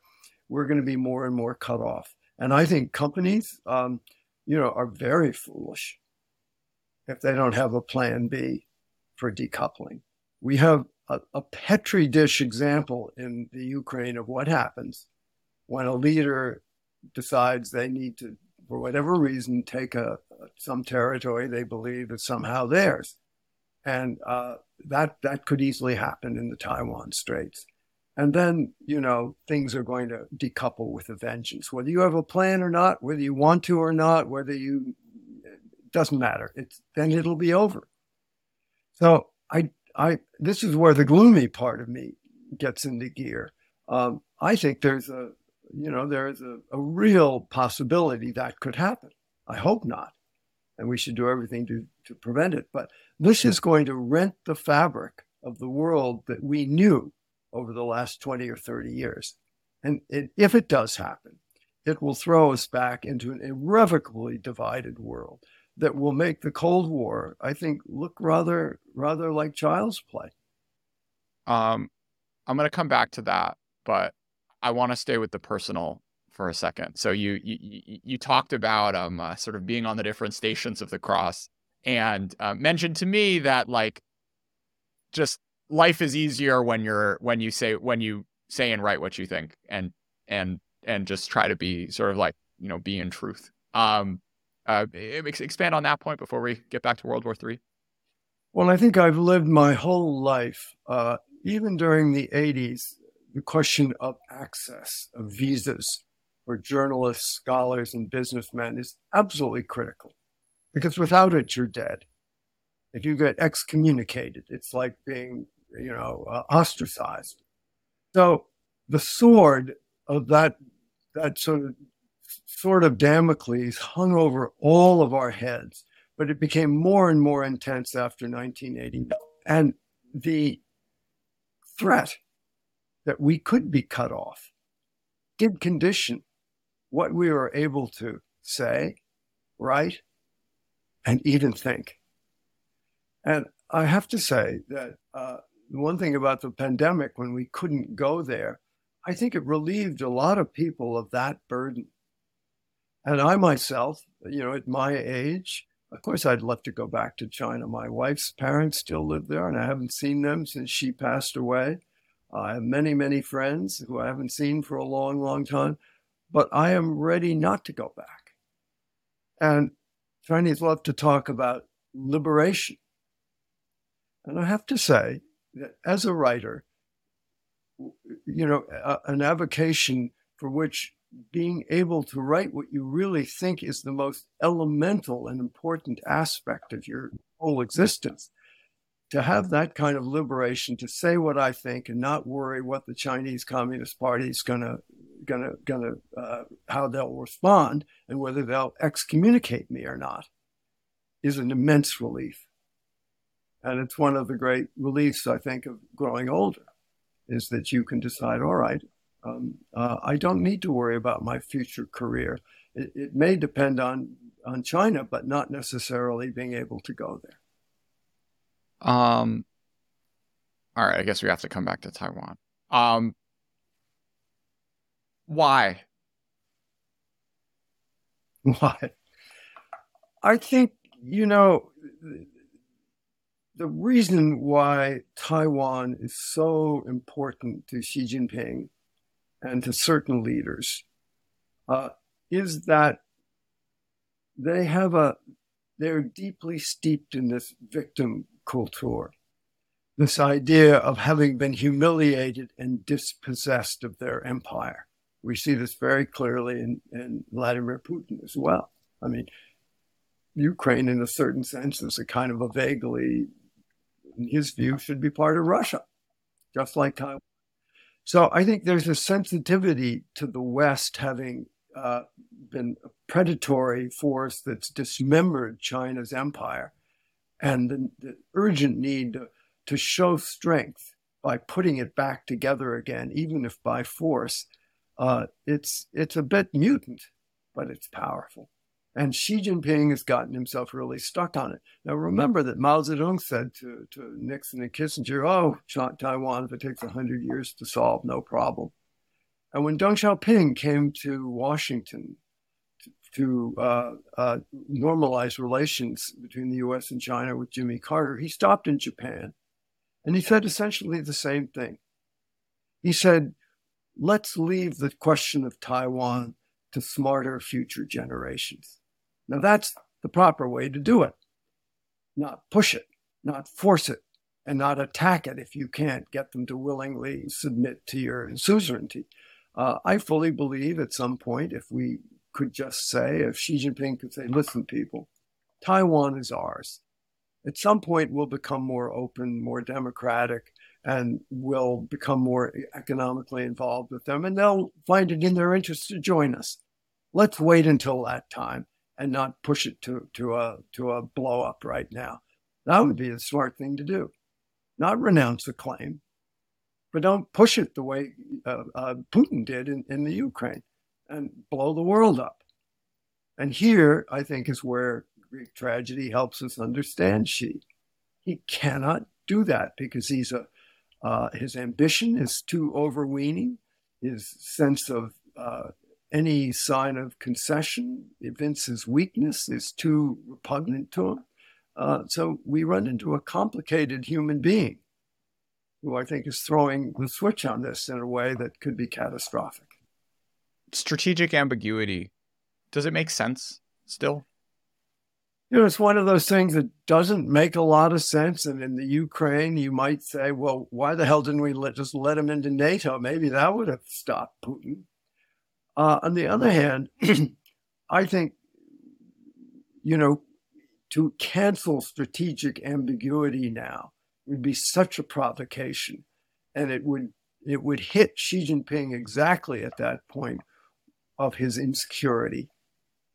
[SPEAKER 1] we're going to be more and more cut off. And I think companies, um, you know, are very foolish if they don't have a plan B for decoupling. We have a, a petri dish example in the Ukraine of what happens when a leader decides they need to, for whatever reason, take a, some territory they believe is somehow theirs, and uh, that that could easily happen in the Taiwan Straits. And then, you know, things are going to decouple with a vengeance. Whether you have a plan or not, whether you want to or not, whether you, doesn't matter. It's, then it'll be over. So I, I, this is where the gloomy part of me gets into gear. Um, I think there's a, you know, there's a, a real possibility that could happen. I hope not. And we should do everything to, to prevent it. But this is going to rent the fabric of the world that we knew over the last 20 or 30 years. And it, if it does happen, it will throw us back into an irrevocably divided world that will make the Cold War, I think, look rather rather like child's play.
[SPEAKER 2] Um, I'm going to come back to that, but I want to stay with the personal for a second. So you you you talked about um uh, sort of being on the different stations of the cross, and uh, mentioned to me that like just life is easier when you're when you say when you say and write what you think and and and just try to be sort of like you know be in truth um uh expand on that point before we get back to world war three
[SPEAKER 1] well i think i've lived my whole life uh even during the 80s the question of access of visas for journalists, scholars, and businessmen is absolutely critical because without it, you're dead. If you get excommunicated, it's like being, you know, uh, ostracized. So the sword of that that sort of sort of Damocles hung over all of our heads, but it became more and more intense after 1980. And the threat that we could be cut off did condition what we were able to say, write, and even think. And I have to say that uh, one thing about the pandemic, when we couldn't go there, I think it relieved a lot of people of that burden. And I myself, you know, at my age, of course, I'd love to go back to China. My wife's parents still live there, and I haven't seen them since she passed away. I have many, many friends who I haven't seen for a long, long time, but I am ready not to go back. And Chinese love to talk about liberation. And I have to say that as a writer, you know, a, an avocation for which being able to write what you really think is the most elemental and important aspect of your whole existence to have that kind of liberation to say what i think and not worry what the chinese communist party is going to going to uh, how they'll respond and whether they'll excommunicate me or not is an immense relief and it's one of the great reliefs i think of growing older is that you can decide all right um, uh, I don't need to worry about my future career. It, it, may depend on on China, but not necessarily being able to go there.
[SPEAKER 2] Um. All right, I guess we have to come back to Taiwan. Um. Why?
[SPEAKER 1] Why? I think you know the reason why Taiwan is so important to Xi Jinping and to certain leaders uh, is that they have a they're deeply steeped in this victim culture. This idea of having been humiliated and dispossessed of their empire. We see this very clearly in, in vladimir putin as well. I mean ukraine in a certain sense is a kind of a vaguely in his view should be part of russia just like taiwan. So I think there's a sensitivity to the West having uh, been a predatory force that's dismembered China's empire, and the, the urgent need to, to, show strength by putting it back together again, even if by force. Uh, it's it's a bit mutant, but it's powerful. And Xi Jinping has gotten himself really stuck on it. Now, remember that Mao Zedong said to, to Nixon and Kissinger, oh, Taiwan, if it takes 100 years to solve, no problem. And when Deng Xiaoping came to Washington to, uh, uh, normalize relations between the US and China with Jimmy Carter, he stopped in Japan and he said essentially the same thing. He said, let's leave the question of Taiwan to smarter future generations. Now, that's the proper way to do it. Not push it, not force it, and not attack it if you can't get them to willingly submit to your suzerainty. Uh, I fully believe at some point, if we could just say, if Xi Jinping could say, listen, people, Taiwan is ours. At some point, we'll become more open, more democratic, and we'll become more economically involved with them, and they'll find it in their interest to join us. Let's wait until that time and not push it to, to a to a blow up right now. That would be a smart thing to do. Not renounce the claim, but don't push it the way uh, uh, Putin did in, in the Ukraine and blow the world up. And here, I think, is where Greek tragedy helps us understand Xi. He cannot do that because he's a uh, his ambition is too overweening. His sense of uh, any sign of concession evinces weakness, is too repugnant to him. Uh, so we run into a complicated human being who I think is throwing the switch on this in a way that could be catastrophic.
[SPEAKER 2] Strategic ambiguity. Does it make sense still?
[SPEAKER 1] you know, it's one of those things that doesn't make a lot of sense. And in the Ukraine, you might say, well, why the hell didn't we let, just let him into NATO? Maybe that would have stopped Putin. Uh, on the other hand, I think, you know, to cancel strategic ambiguity now would be such a provocation, and it would it would hit Xi Jinping exactly at that point of his insecurity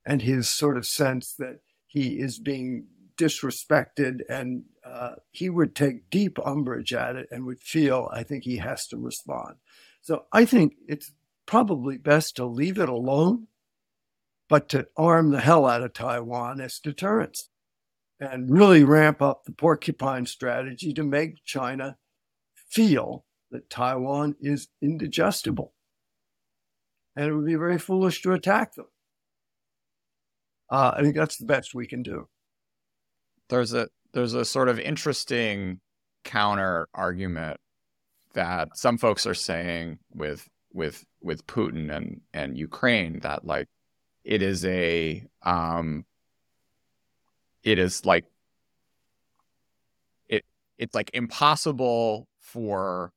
[SPEAKER 1] and his sort of sense that he is being disrespected and uh, he would take deep umbrage at it and would feel i think he has to respond. So i think it's probably best to leave it alone but to arm the hell out of taiwan as deterrence and really ramp up the porcupine strategy to make china feel that taiwan is indigestible and it would be very foolish to attack them uh, I think that's the best we can do.
[SPEAKER 2] There's a there's a sort of interesting counter argument that some folks are saying with with with Putin and and Ukraine that like it is a um it is like it it's like impossible for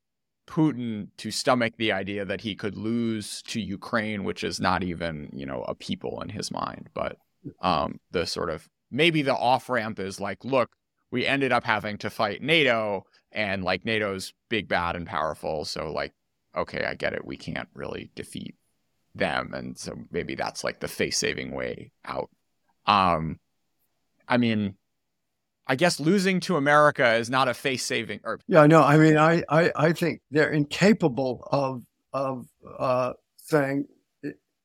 [SPEAKER 2] Putin to stomach the idea that he could lose to Ukraine, which is not even, you know, a people in his mind, but um, the sort of maybe the off ramp is like, look, we ended up having to fight NATO, and like NATO's big, bad, and powerful. So like, okay, I get it. We can't really defeat them, and so maybe that's like the face saving way out. Um, I mean, I guess losing to America is not a face saving. Or
[SPEAKER 1] yeah, no, I mean, I, I I think they're incapable of of uh, saying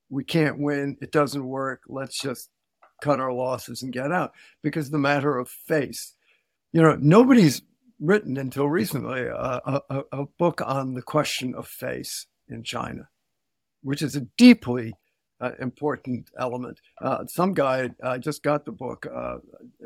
[SPEAKER 1] we can't win. It doesn't work. Let's just cut our losses and get out because the matter of face. You know, nobody's written until recently a, a, a book on the question of face in China, which is a deeply uh, important element. Uh, some guy, I just got the book uh,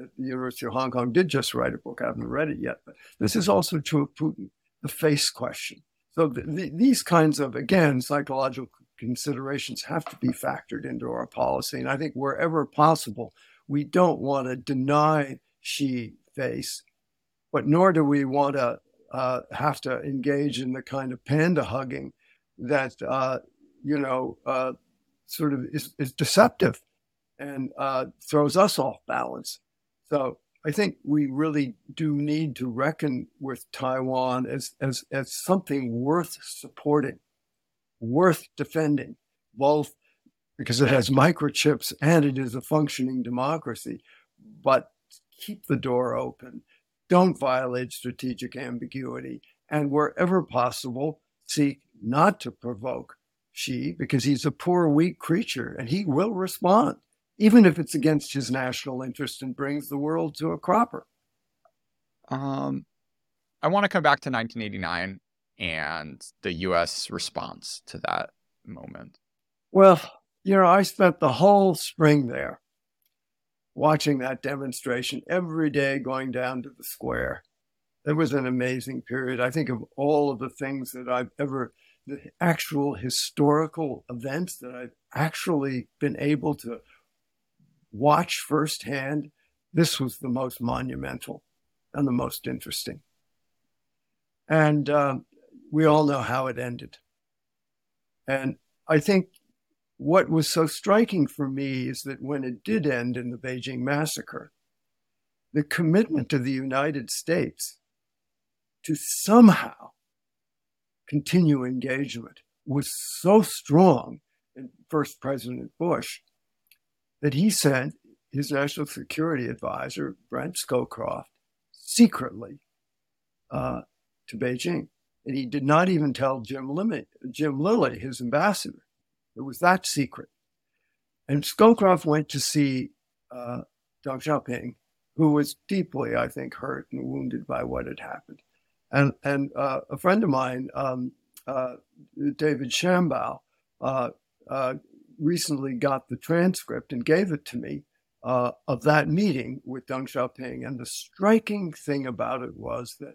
[SPEAKER 1] at the University of Hong Kong, did just write a book. I haven't read it yet, but this is also true of Putin, the face question. So the, the, these kinds of, again, psychological considerations have to be factored into our policy. And I think wherever possible, we don't want to deny Xi face, but nor do we want to uh, have to engage in the kind of panda hugging that, uh, you know, uh, sort of is, is deceptive and uh, throws us off balance. So I think we really do need to reckon with Taiwan as, as, as something worth supporting worth defending, both because it has microchips and it is a functioning democracy. But keep the door open. Don't violate strategic ambiguity. And wherever possible, seek not to provoke Xi because he's a poor, weak creature and he will respond, even if it's against his national interest and brings the world to a cropper.
[SPEAKER 2] Um, I want to come back to 1989 and the US response to that moment?
[SPEAKER 1] Well, you know, I spent the whole spring there watching that demonstration every day going down to the square. It was an amazing period. I think of all of the things that I've ever, the actual historical events that I've actually been able to watch firsthand. This was the most monumental and the most interesting. And um, we all know how it ended. And I think what was so striking for me is that when it did end in the Beijing massacre, the commitment of the United States to somehow continue engagement was so strong in first President Bush that he sent his national security advisor, Brent Scowcroft, secretly uh, to Beijing. And he did not even tell Jim, Lilley, Jim Lilley, his ambassador. It was that secret. And Scowcroft went to see uh, Deng Xiaoping, who was deeply, I think, hurt and wounded by what had happened. And, and uh, a friend of mine, um, uh, David Shambaugh, uh, uh, recently got the transcript and gave it to me uh, of that meeting with Deng Xiaoping. And the striking thing about it was that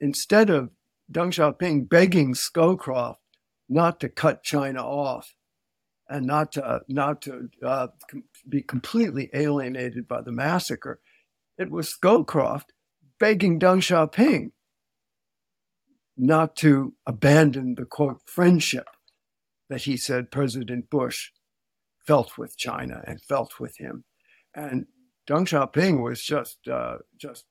[SPEAKER 1] instead of Deng Xiaoping begging Scowcroft not to cut China off and not to not to uh, be completely alienated by the massacre. It was Scowcroft begging Deng Xiaoping not to abandon the quote friendship that he said President Bush felt with China and felt with him. And Deng Xiaoping was just uh, just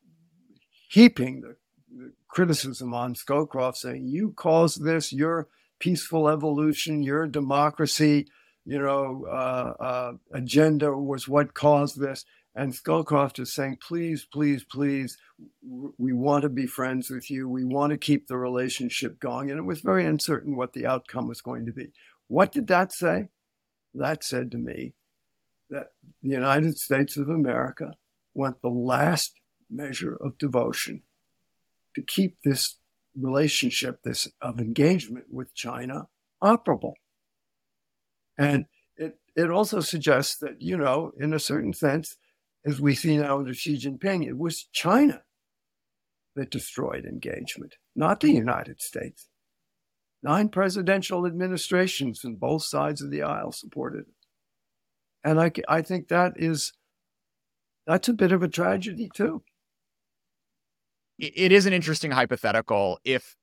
[SPEAKER 1] heaping the, the, criticism on Scowcroft, saying, "You caused this. Your peaceful evolution, your democracy, you know, uh, uh, agenda was what caused this." And Scowcroft is saying, "Please, please, please, we want to be friends with you. We want to keep the relationship going." And it was very uncertain what the outcome was going to be. What did that say? That said to me that the United States of America went the last measure of devotion to keep this relationship, this of engagement with China, operable. And it, it also suggests that, you know, in a certain sense, as we see now under Xi Jinping, it was China that destroyed engagement, not the United States. Nine presidential administrations on both sides of the aisle supported it. And I, I think that is, that's a bit of a tragedy too
[SPEAKER 2] it is an interesting hypothetical if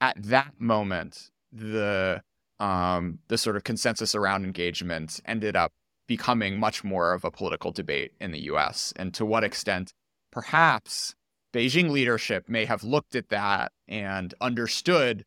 [SPEAKER 2] at that moment the um, the sort of consensus around engagement ended up becoming much more of a political debate in the US and to what extent perhaps Beijing leadership may have looked at that and understood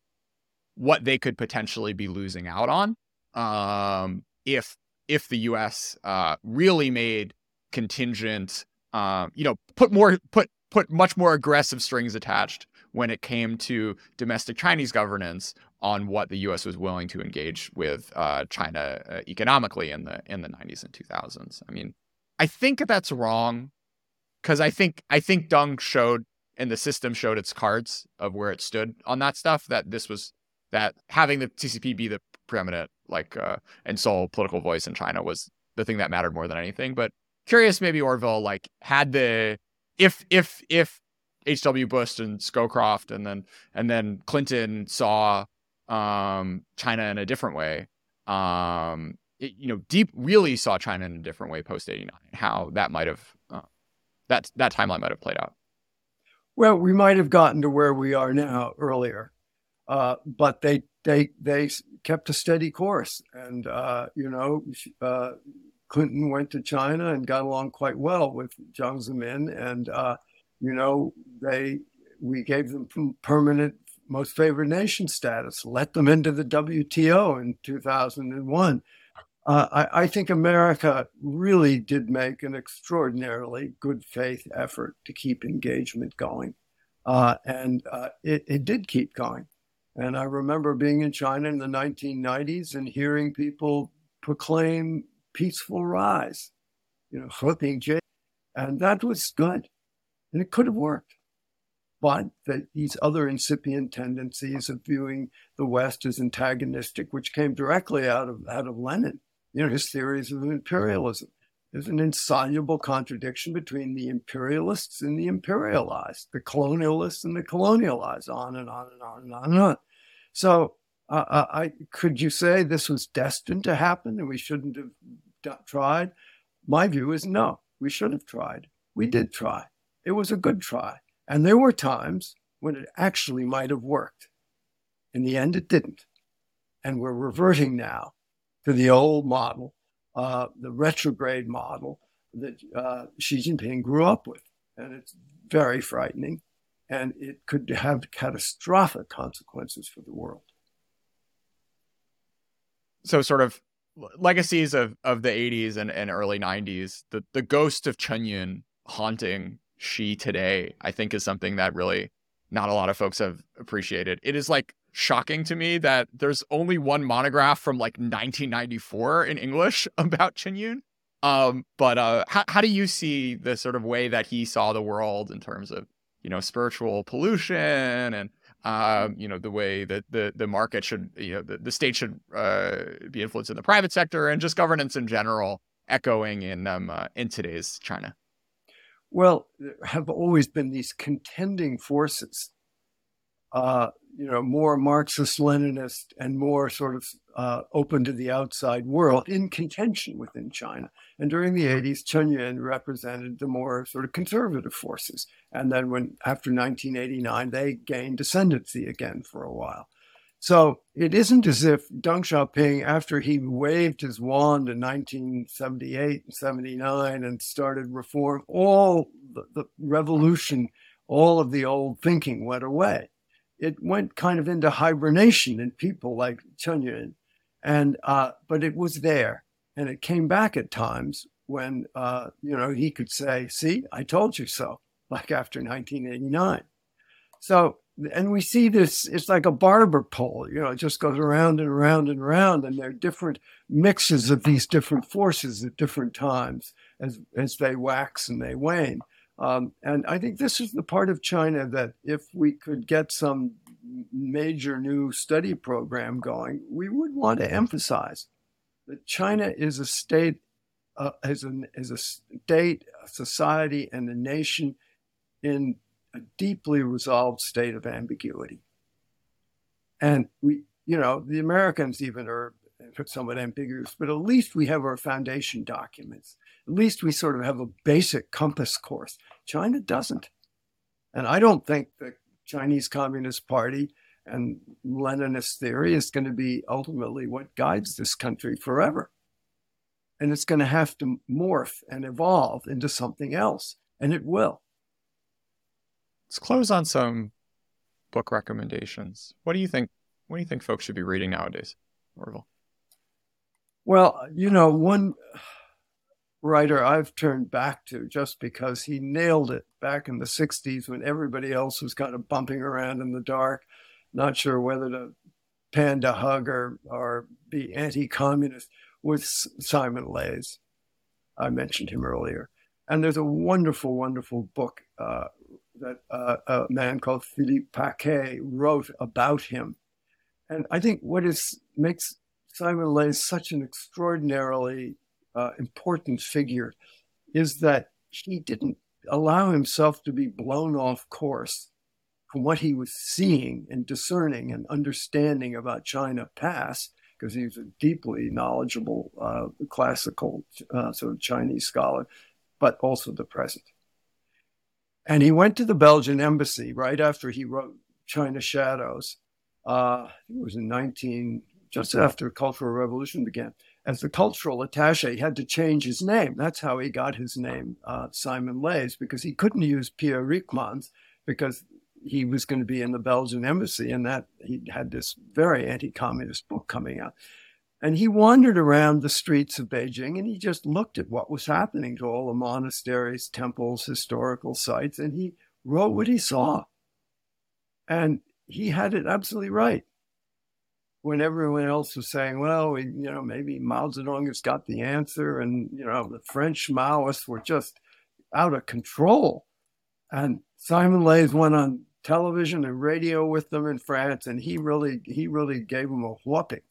[SPEAKER 2] what they could potentially be losing out on um, if if the US uh, really made contingent um, you know put more put put much more aggressive strings attached when it came to domestic Chinese governance on what the U.S. was willing to engage with uh, China uh, economically in the in the 90s and 2000s. I mean, I think that's wrong because I think I think Deng showed and the system showed its cards of where it stood on that stuff. That this was that having the CCP be the preeminent like uh, and sole political voice in China was the thing that mattered more than anything. But curious, maybe Orville like had the if if if H.W. Bush and Scowcroft and then and then Clinton saw um, China in a different way, um, it, you know, deep really saw China in a different way post '89. How that might have uh, that that timeline might have played out.
[SPEAKER 1] Well, we might have gotten to where we are now earlier, uh, but they they they kept a steady course, and uh, you know, uh, Clinton went to China and got along quite well with Jiang Zemin, and uh, you know they we gave them permanent most favored nation status, let them into the WTO in 2001. Uh, I, I, think America really did make an extraordinarily good faith effort to keep engagement going. Uh, and uh, it, it, did keep going. And I remember being in China in the 1990s and hearing people proclaim peaceful rise, you know. And that was good. And it could have worked. But the, these other incipient tendencies of viewing the West as antagonistic, which came directly out of, out of Lenin, you know, his theories of imperialism. There's an insoluble contradiction between the imperialists and the imperialized, the colonialists and the colonialized, on and on and on and on and on. So uh, uh, I could you say this was destined to happen and we shouldn't have tried? My view is no. We should have tried. We did try. It was a good try, and there were times when it actually might have worked. In the end, it didn't, and we're reverting now to the old model, uh, the retrograde model that uh, Xi Jinping grew up with, and it's very frightening, and it could have catastrophic consequences for the world.
[SPEAKER 2] So sort of legacies of of the 80s and, and early 90s the the ghost of chen yun haunting Xi today i think is something that really not a lot of folks have appreciated it is like shocking to me that there's only one monograph from like 1994 in english about chen yun um, but uh, how, how do you see the sort of way that he saw the world in terms of you know spiritual pollution and um, you know, the way that the the market should, you know, the, the state should uh, be influenced in the private sector and just governance in general, echoing in um, uh, in today's China.
[SPEAKER 1] Well, there have always been these contending forces. Uh, you know, more Marxist Leninist and more sort of uh, open to the outside world in contention within China. And during the 80s, Chen Yun represented the more sort of conservative forces. And then when after 1989, they gained ascendancy again for a while. So it isn't as if Deng Xiaoping, after he waved his wand in 1978 and 79 and started reform, all the, the revolution, all of the old thinking went away. It went kind of into hibernation in people like Chen Yun. And, uh, but it was there and it came back at times when, uh, you know, he could say, see, I told you so, like after 1989. So and we see this it's like a barber pole you know it just goes around and around and around and there are different mixes of these different forces at different times as as they wax and they wane. Um, and i think this is the part of china that if we could get some major new study program going we would want to emphasize that china is a state uh, is, an, is a state a society and a nation in a deeply resolved state of ambiguity. And we, you know, the Americans even are somewhat ambiguous, but at least we have our foundation documents. At least we sort of have a basic compass course. China doesn't. And I don't think the Chinese Communist Party and Leninist theory is going to be ultimately what guides this country forever. And it's going to have to morph and evolve into something else. And it will.
[SPEAKER 2] Let's close on some book recommendations. What do you think? What do you think folks should be reading nowadays, Orville?
[SPEAKER 1] Well, you know, one writer I've turned back to just because he nailed it back in the 60s when everybody else was kind of bumping around in the dark, not sure whether to panda hug or, or be anti communist, was Simon Leys. I mentioned him earlier. And there's a wonderful, wonderful book uh, that uh, a man called Philippe Paquet wrote about him. And I think what is makes Simon Leys such an extraordinarily uh, important figure is that he didn't allow himself to be blown off course from what he was seeing and discerning and understanding about China past, because he was a deeply knowledgeable uh, classical uh, sort of Chinese scholar, but also the present. And he went to the Belgian embassy right after he wrote China Shadows. Uh, it was in 19, just after the Cultural Revolution began. As the cultural attache, he had to change his name. That's how he got his name, uh, Simon Leys, because he couldn't use Pierre Ryckmans because he was going to be in the Belgian embassy and that he had this very anti-communist book coming out. And he wandered around the streets of Beijing and he just looked at what was happening to all the monasteries, temples, historical sites, and he wrote what he saw. And he had it absolutely right. When everyone else was saying, well, we, you know, maybe Mao Zedong has got the answer, and, you know, the French Maoists were just out of control. And Simon Leys went on television and radio with them in France, and he really, he really gave them a whooping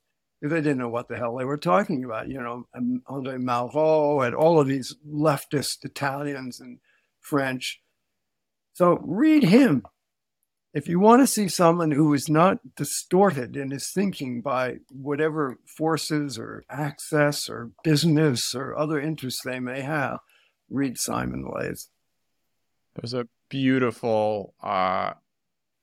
[SPEAKER 1] they didn't know what the hell they were talking about. You know, Andre Malraux and all of these leftist Italians and French. So read him. If you want to see someone who is not distorted in his thinking by whatever forces or access or business or other interests they may have, read Simon Leys.
[SPEAKER 2] There's a beautiful uh,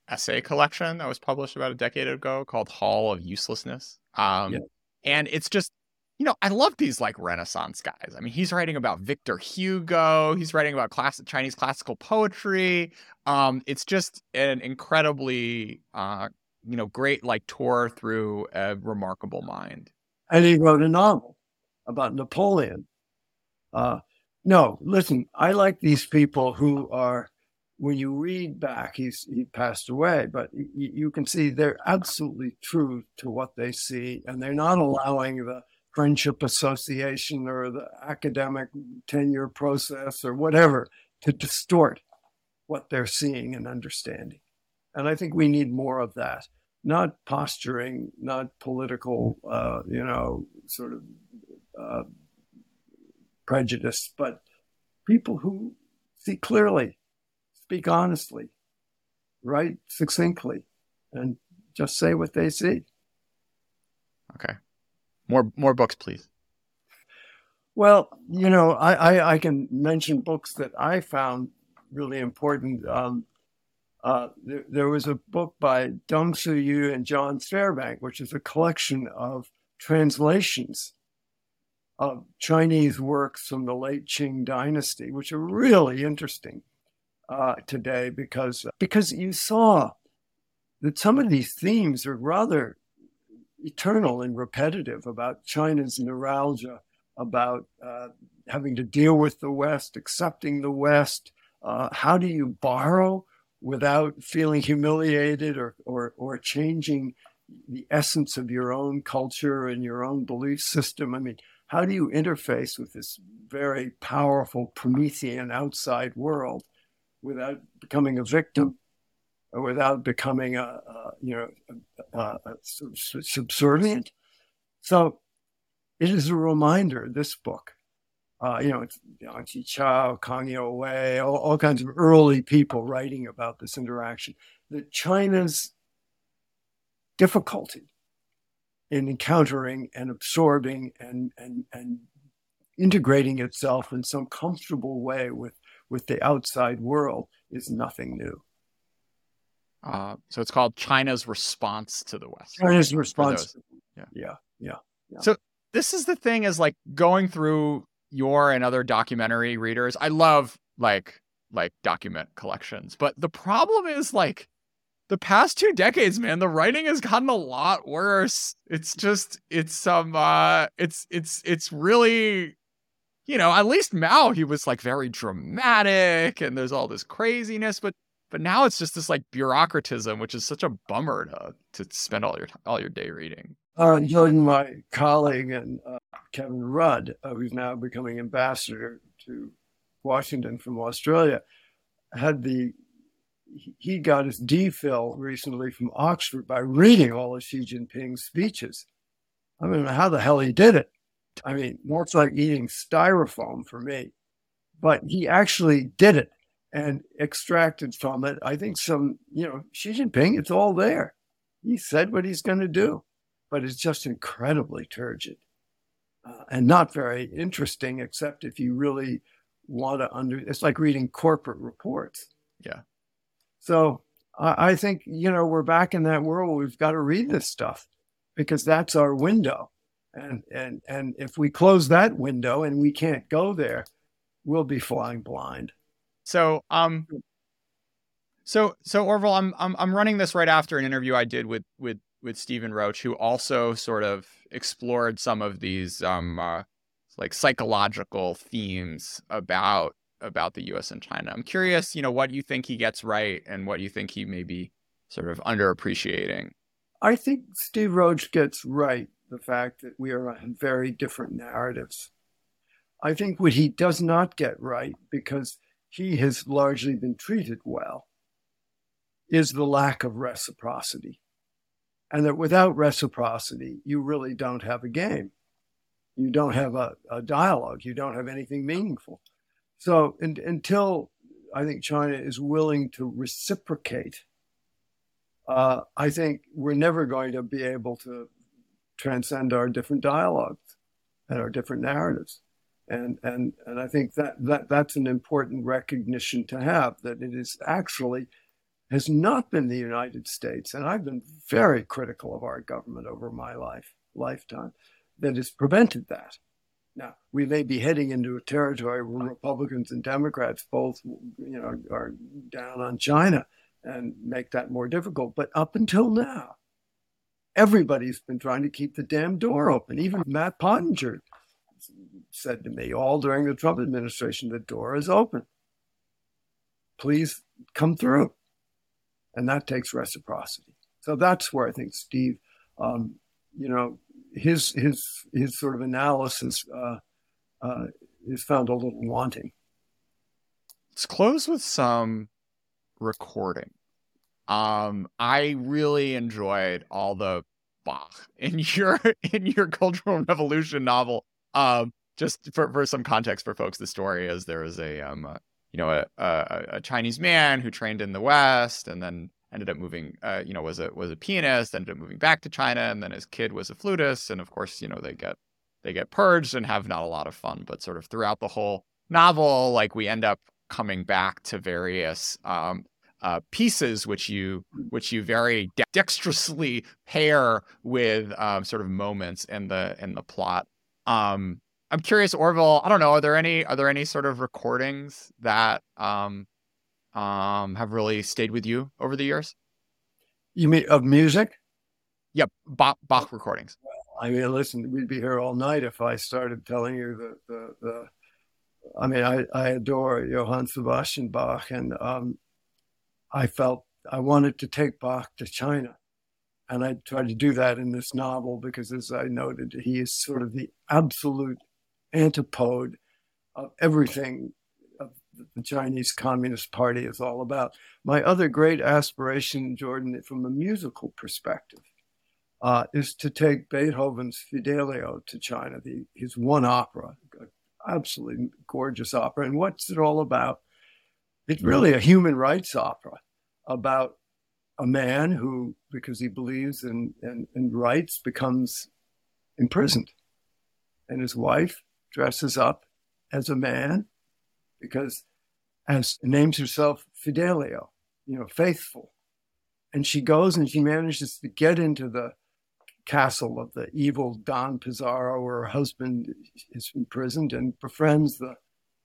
[SPEAKER 2] essay collection that was published about a decade ago called Hall of Uselessness. Um, yeah. And it's just, you know, I love these like Renaissance guys. I mean, he's writing about Victor Hugo. He's writing about classic Chinese classical poetry. Um, it's just an incredibly, uh, you know, great like tour through a remarkable mind.
[SPEAKER 1] And he wrote a novel about Napoleon. Uh, no, listen, I like these people who are when you read back, he's he passed away, but you, you can see they're absolutely true to what they see, and they're not allowing the friendship association or the academic tenure process or whatever to distort what they're seeing and understanding. And I think we need more of that, not posturing, not political, uh, you know, sort of uh, prejudice, but people who see clearly speak honestly, write succinctly, and just say what they see.
[SPEAKER 2] Okay. More more books, please.
[SPEAKER 1] Well, you know, I, I, I can mention books that I found really important. Um, uh, there, there, was a book by Teng Ssu-yu and John Fairbank, which is a collection of translations of Chinese works from the late Qing dynasty, which are really interesting uh, today because because you saw that some of these themes are rather eternal and repetitive about China's neuralgia, about uh, having to deal with the West, accepting the West. Uh, how do you borrow without feeling humiliated or, or, or changing the essence of your own culture and your own belief system? I mean, how do you interface with this very powerful Promethean outside world without becoming a victim or without becoming a, a you know a, a subservient? So it is a reminder. This book, uh, you know, it's Liang Qichao, Kang Youwei, all, all kinds of early people writing about this interaction. That China's difficulty in encountering and absorbing and, and, and integrating itself in some comfortable way with, with the outside world is nothing new.
[SPEAKER 2] Uh, so it's called China's response to the West.
[SPEAKER 1] China's response. Yeah. yeah. Yeah. Yeah.
[SPEAKER 2] So this is the thing is like going through your and other documentary readers. I love like like document collections, but the problem is like the past two decades, man, the writing has gotten a lot worse. It's just it's um uh it's it's it's really you know, at least Mao he was like very dramatic and there's all this craziness, but but now it's just this like bureaucratism, which is such a bummer to to spend all your all your day reading.
[SPEAKER 1] Uh, Jordan, my colleague and uh, Kevin Rudd, uh, who's now becoming ambassador to Washington from Australia, had the he got his DPhil recently from Oxford by reading all of Xi Jinping's speeches. I mean, how the hell he did it. I mean, that's like eating styrofoam for me. But he actually did it and extracted from it, I think, some, you know, Xi Jinping, it's all there. He said what he's going to do, but it's just incredibly turgid uh, and not very interesting, except if you really want to under, it's like reading corporate reports.
[SPEAKER 2] Yeah.
[SPEAKER 1] So I, I think, you know, we're back in that world. We've got to read this stuff because that's our window. And, and, and if we close that window and we can't go there, we'll be flying blind.
[SPEAKER 2] So, um, so, so Orville, I'm, I'm, I'm running this right after an interview I did with, with, with Stephen Roach, who also sort of explored some of these, um, uh, like psychological themes about about the U.S. and China. I'm curious, you know, what you think he gets right and what you think he may be sort of underappreciating.
[SPEAKER 1] I think Steve Roach gets right the fact that we are on very different narratives. I think what he does not get right, because he has largely been treated well, is the lack of reciprocity. And that without reciprocity, you really don't have a game. You don't have a, a dialogue. You don't have anything meaningful. So in, until I think China is willing to reciprocate, uh, I think we're never going to be able to transcend our different dialogues and our different narratives. And, and, and I think that, that that's an important recognition to have that it is actually has not been the United States, and I've been very critical of our government over my life lifetime, that has prevented that. Now, we may be heading into a territory where Republicans and Democrats both, you know, are down on China and make that more difficult. But up until now, everybody's been trying to keep the damn door open. Even Matt Pottinger said to me all during the Trump administration, the door is open. Please come through. And that takes reciprocity. So that's where I think Steve, um, you know, his his his sort of analysis uh, uh, is found a little wanting.
[SPEAKER 2] Let's close with some recording. Um, I really enjoyed all the Bach in your in your Cultural Revolution novel. Um, just for, for some context for folks, the story is there was a um, uh, you know a, a, a Chinese man who trained in the West and then ended up moving uh, you know was a was a pianist ended up moving back to china and then his kid was a flutist and of course you know they get they get purged and have not a lot of fun. But sort of throughout the whole novel, like we end up coming back to various um, uh, pieces which you which you very de- dexterously pair with um, sort of moments in the in the plot. Um, I'm curious, Orville. I don't know. Are there any are there any sort of recordings that um, um, have really stayed with you over the years?
[SPEAKER 1] You mean of music?
[SPEAKER 2] Yep, Bach, Bach recordings.
[SPEAKER 1] I mean, listen, we'd be here all night if I started telling you the the, the I mean, I, I adore Johann Sebastian Bach, and um, I felt I wanted to take Bach to China. And I tried to do that in this novel because, as I noted, he is sort of the absolute antipode of everything the Chinese Communist Party is all about. My other great aspiration, Jordan, from a musical perspective, uh, is to take Beethoven's Fidelio to China, the, his one opera, absolutely gorgeous opera. And what's it all about? It's really a human rights opera about a man who, because he believes in, in, in rights, becomes imprisoned. And his wife dresses up as a man because as names herself Fidelio, you know, faithful. And she goes and she manages to get into the castle of the evil Don Pizarro, where her husband is imprisoned, and befriends the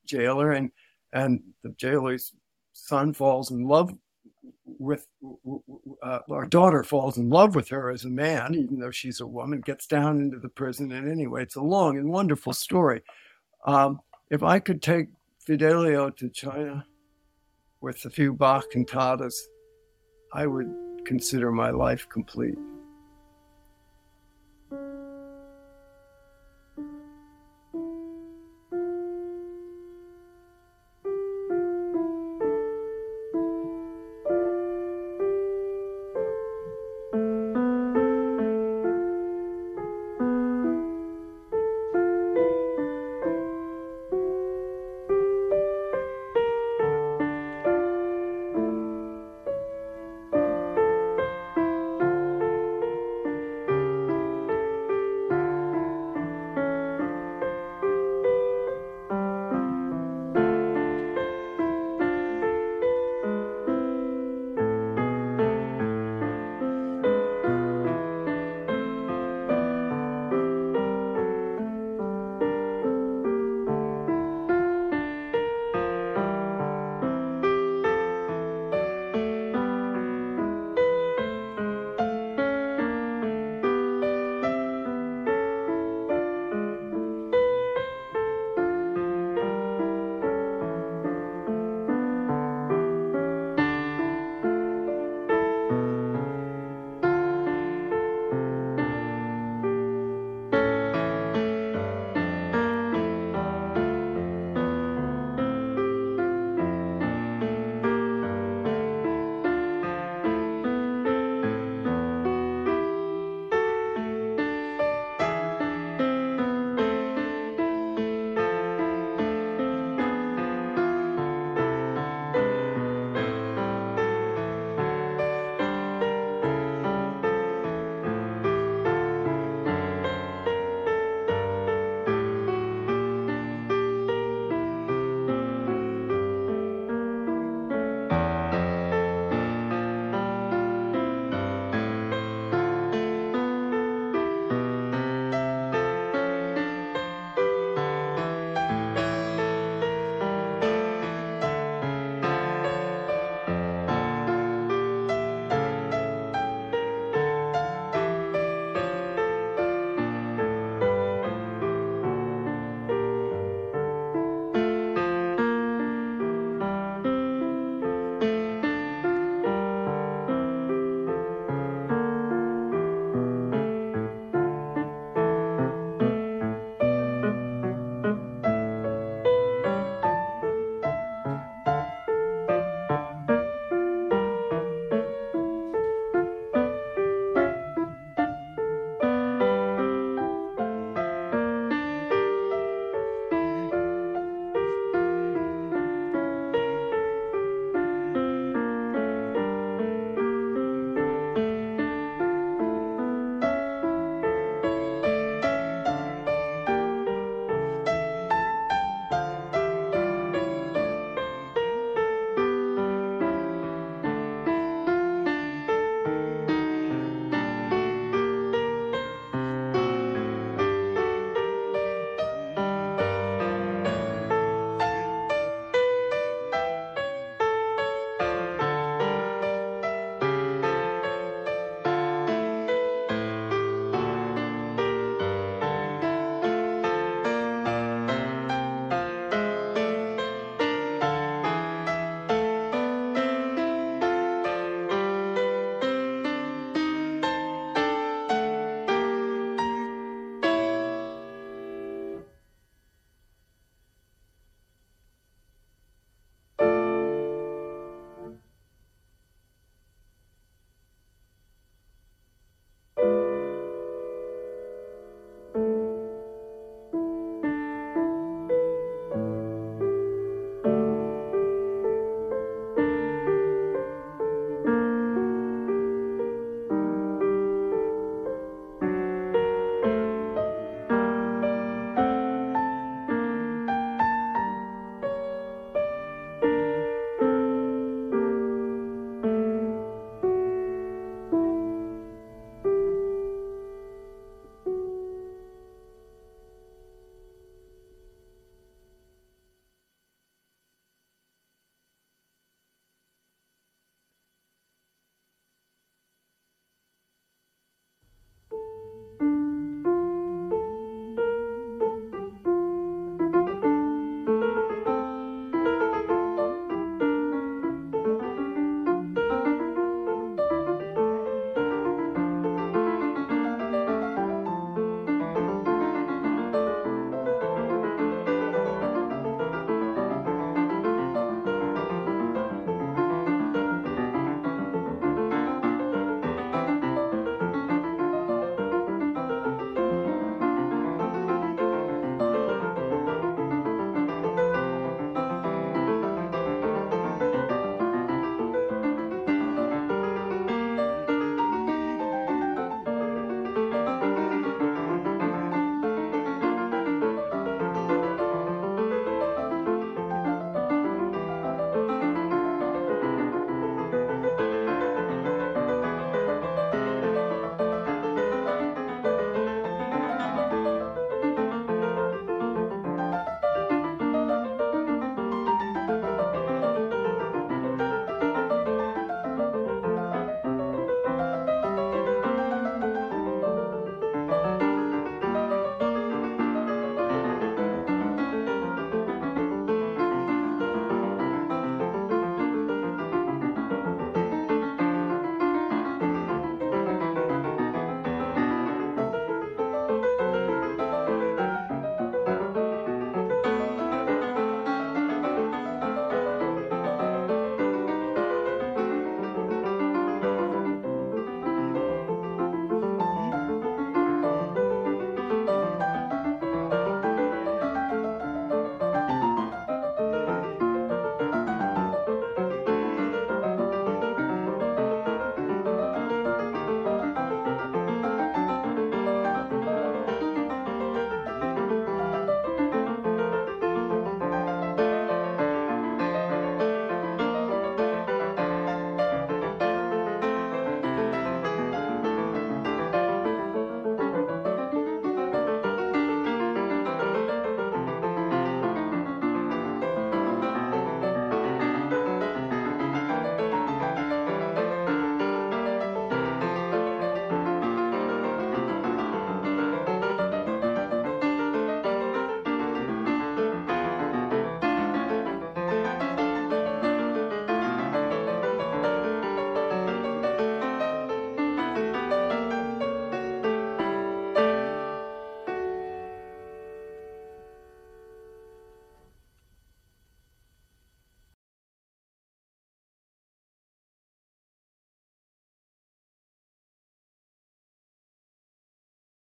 [SPEAKER 1] jailer, and and the jailer's son falls in love with uh, our daughter falls in love with her as a man, even though she's a woman, gets down into the prison. And anyway, it's a long and wonderful story. Um, if I could take Fidelio to China with a few Bach cantatas, I would consider my life complete.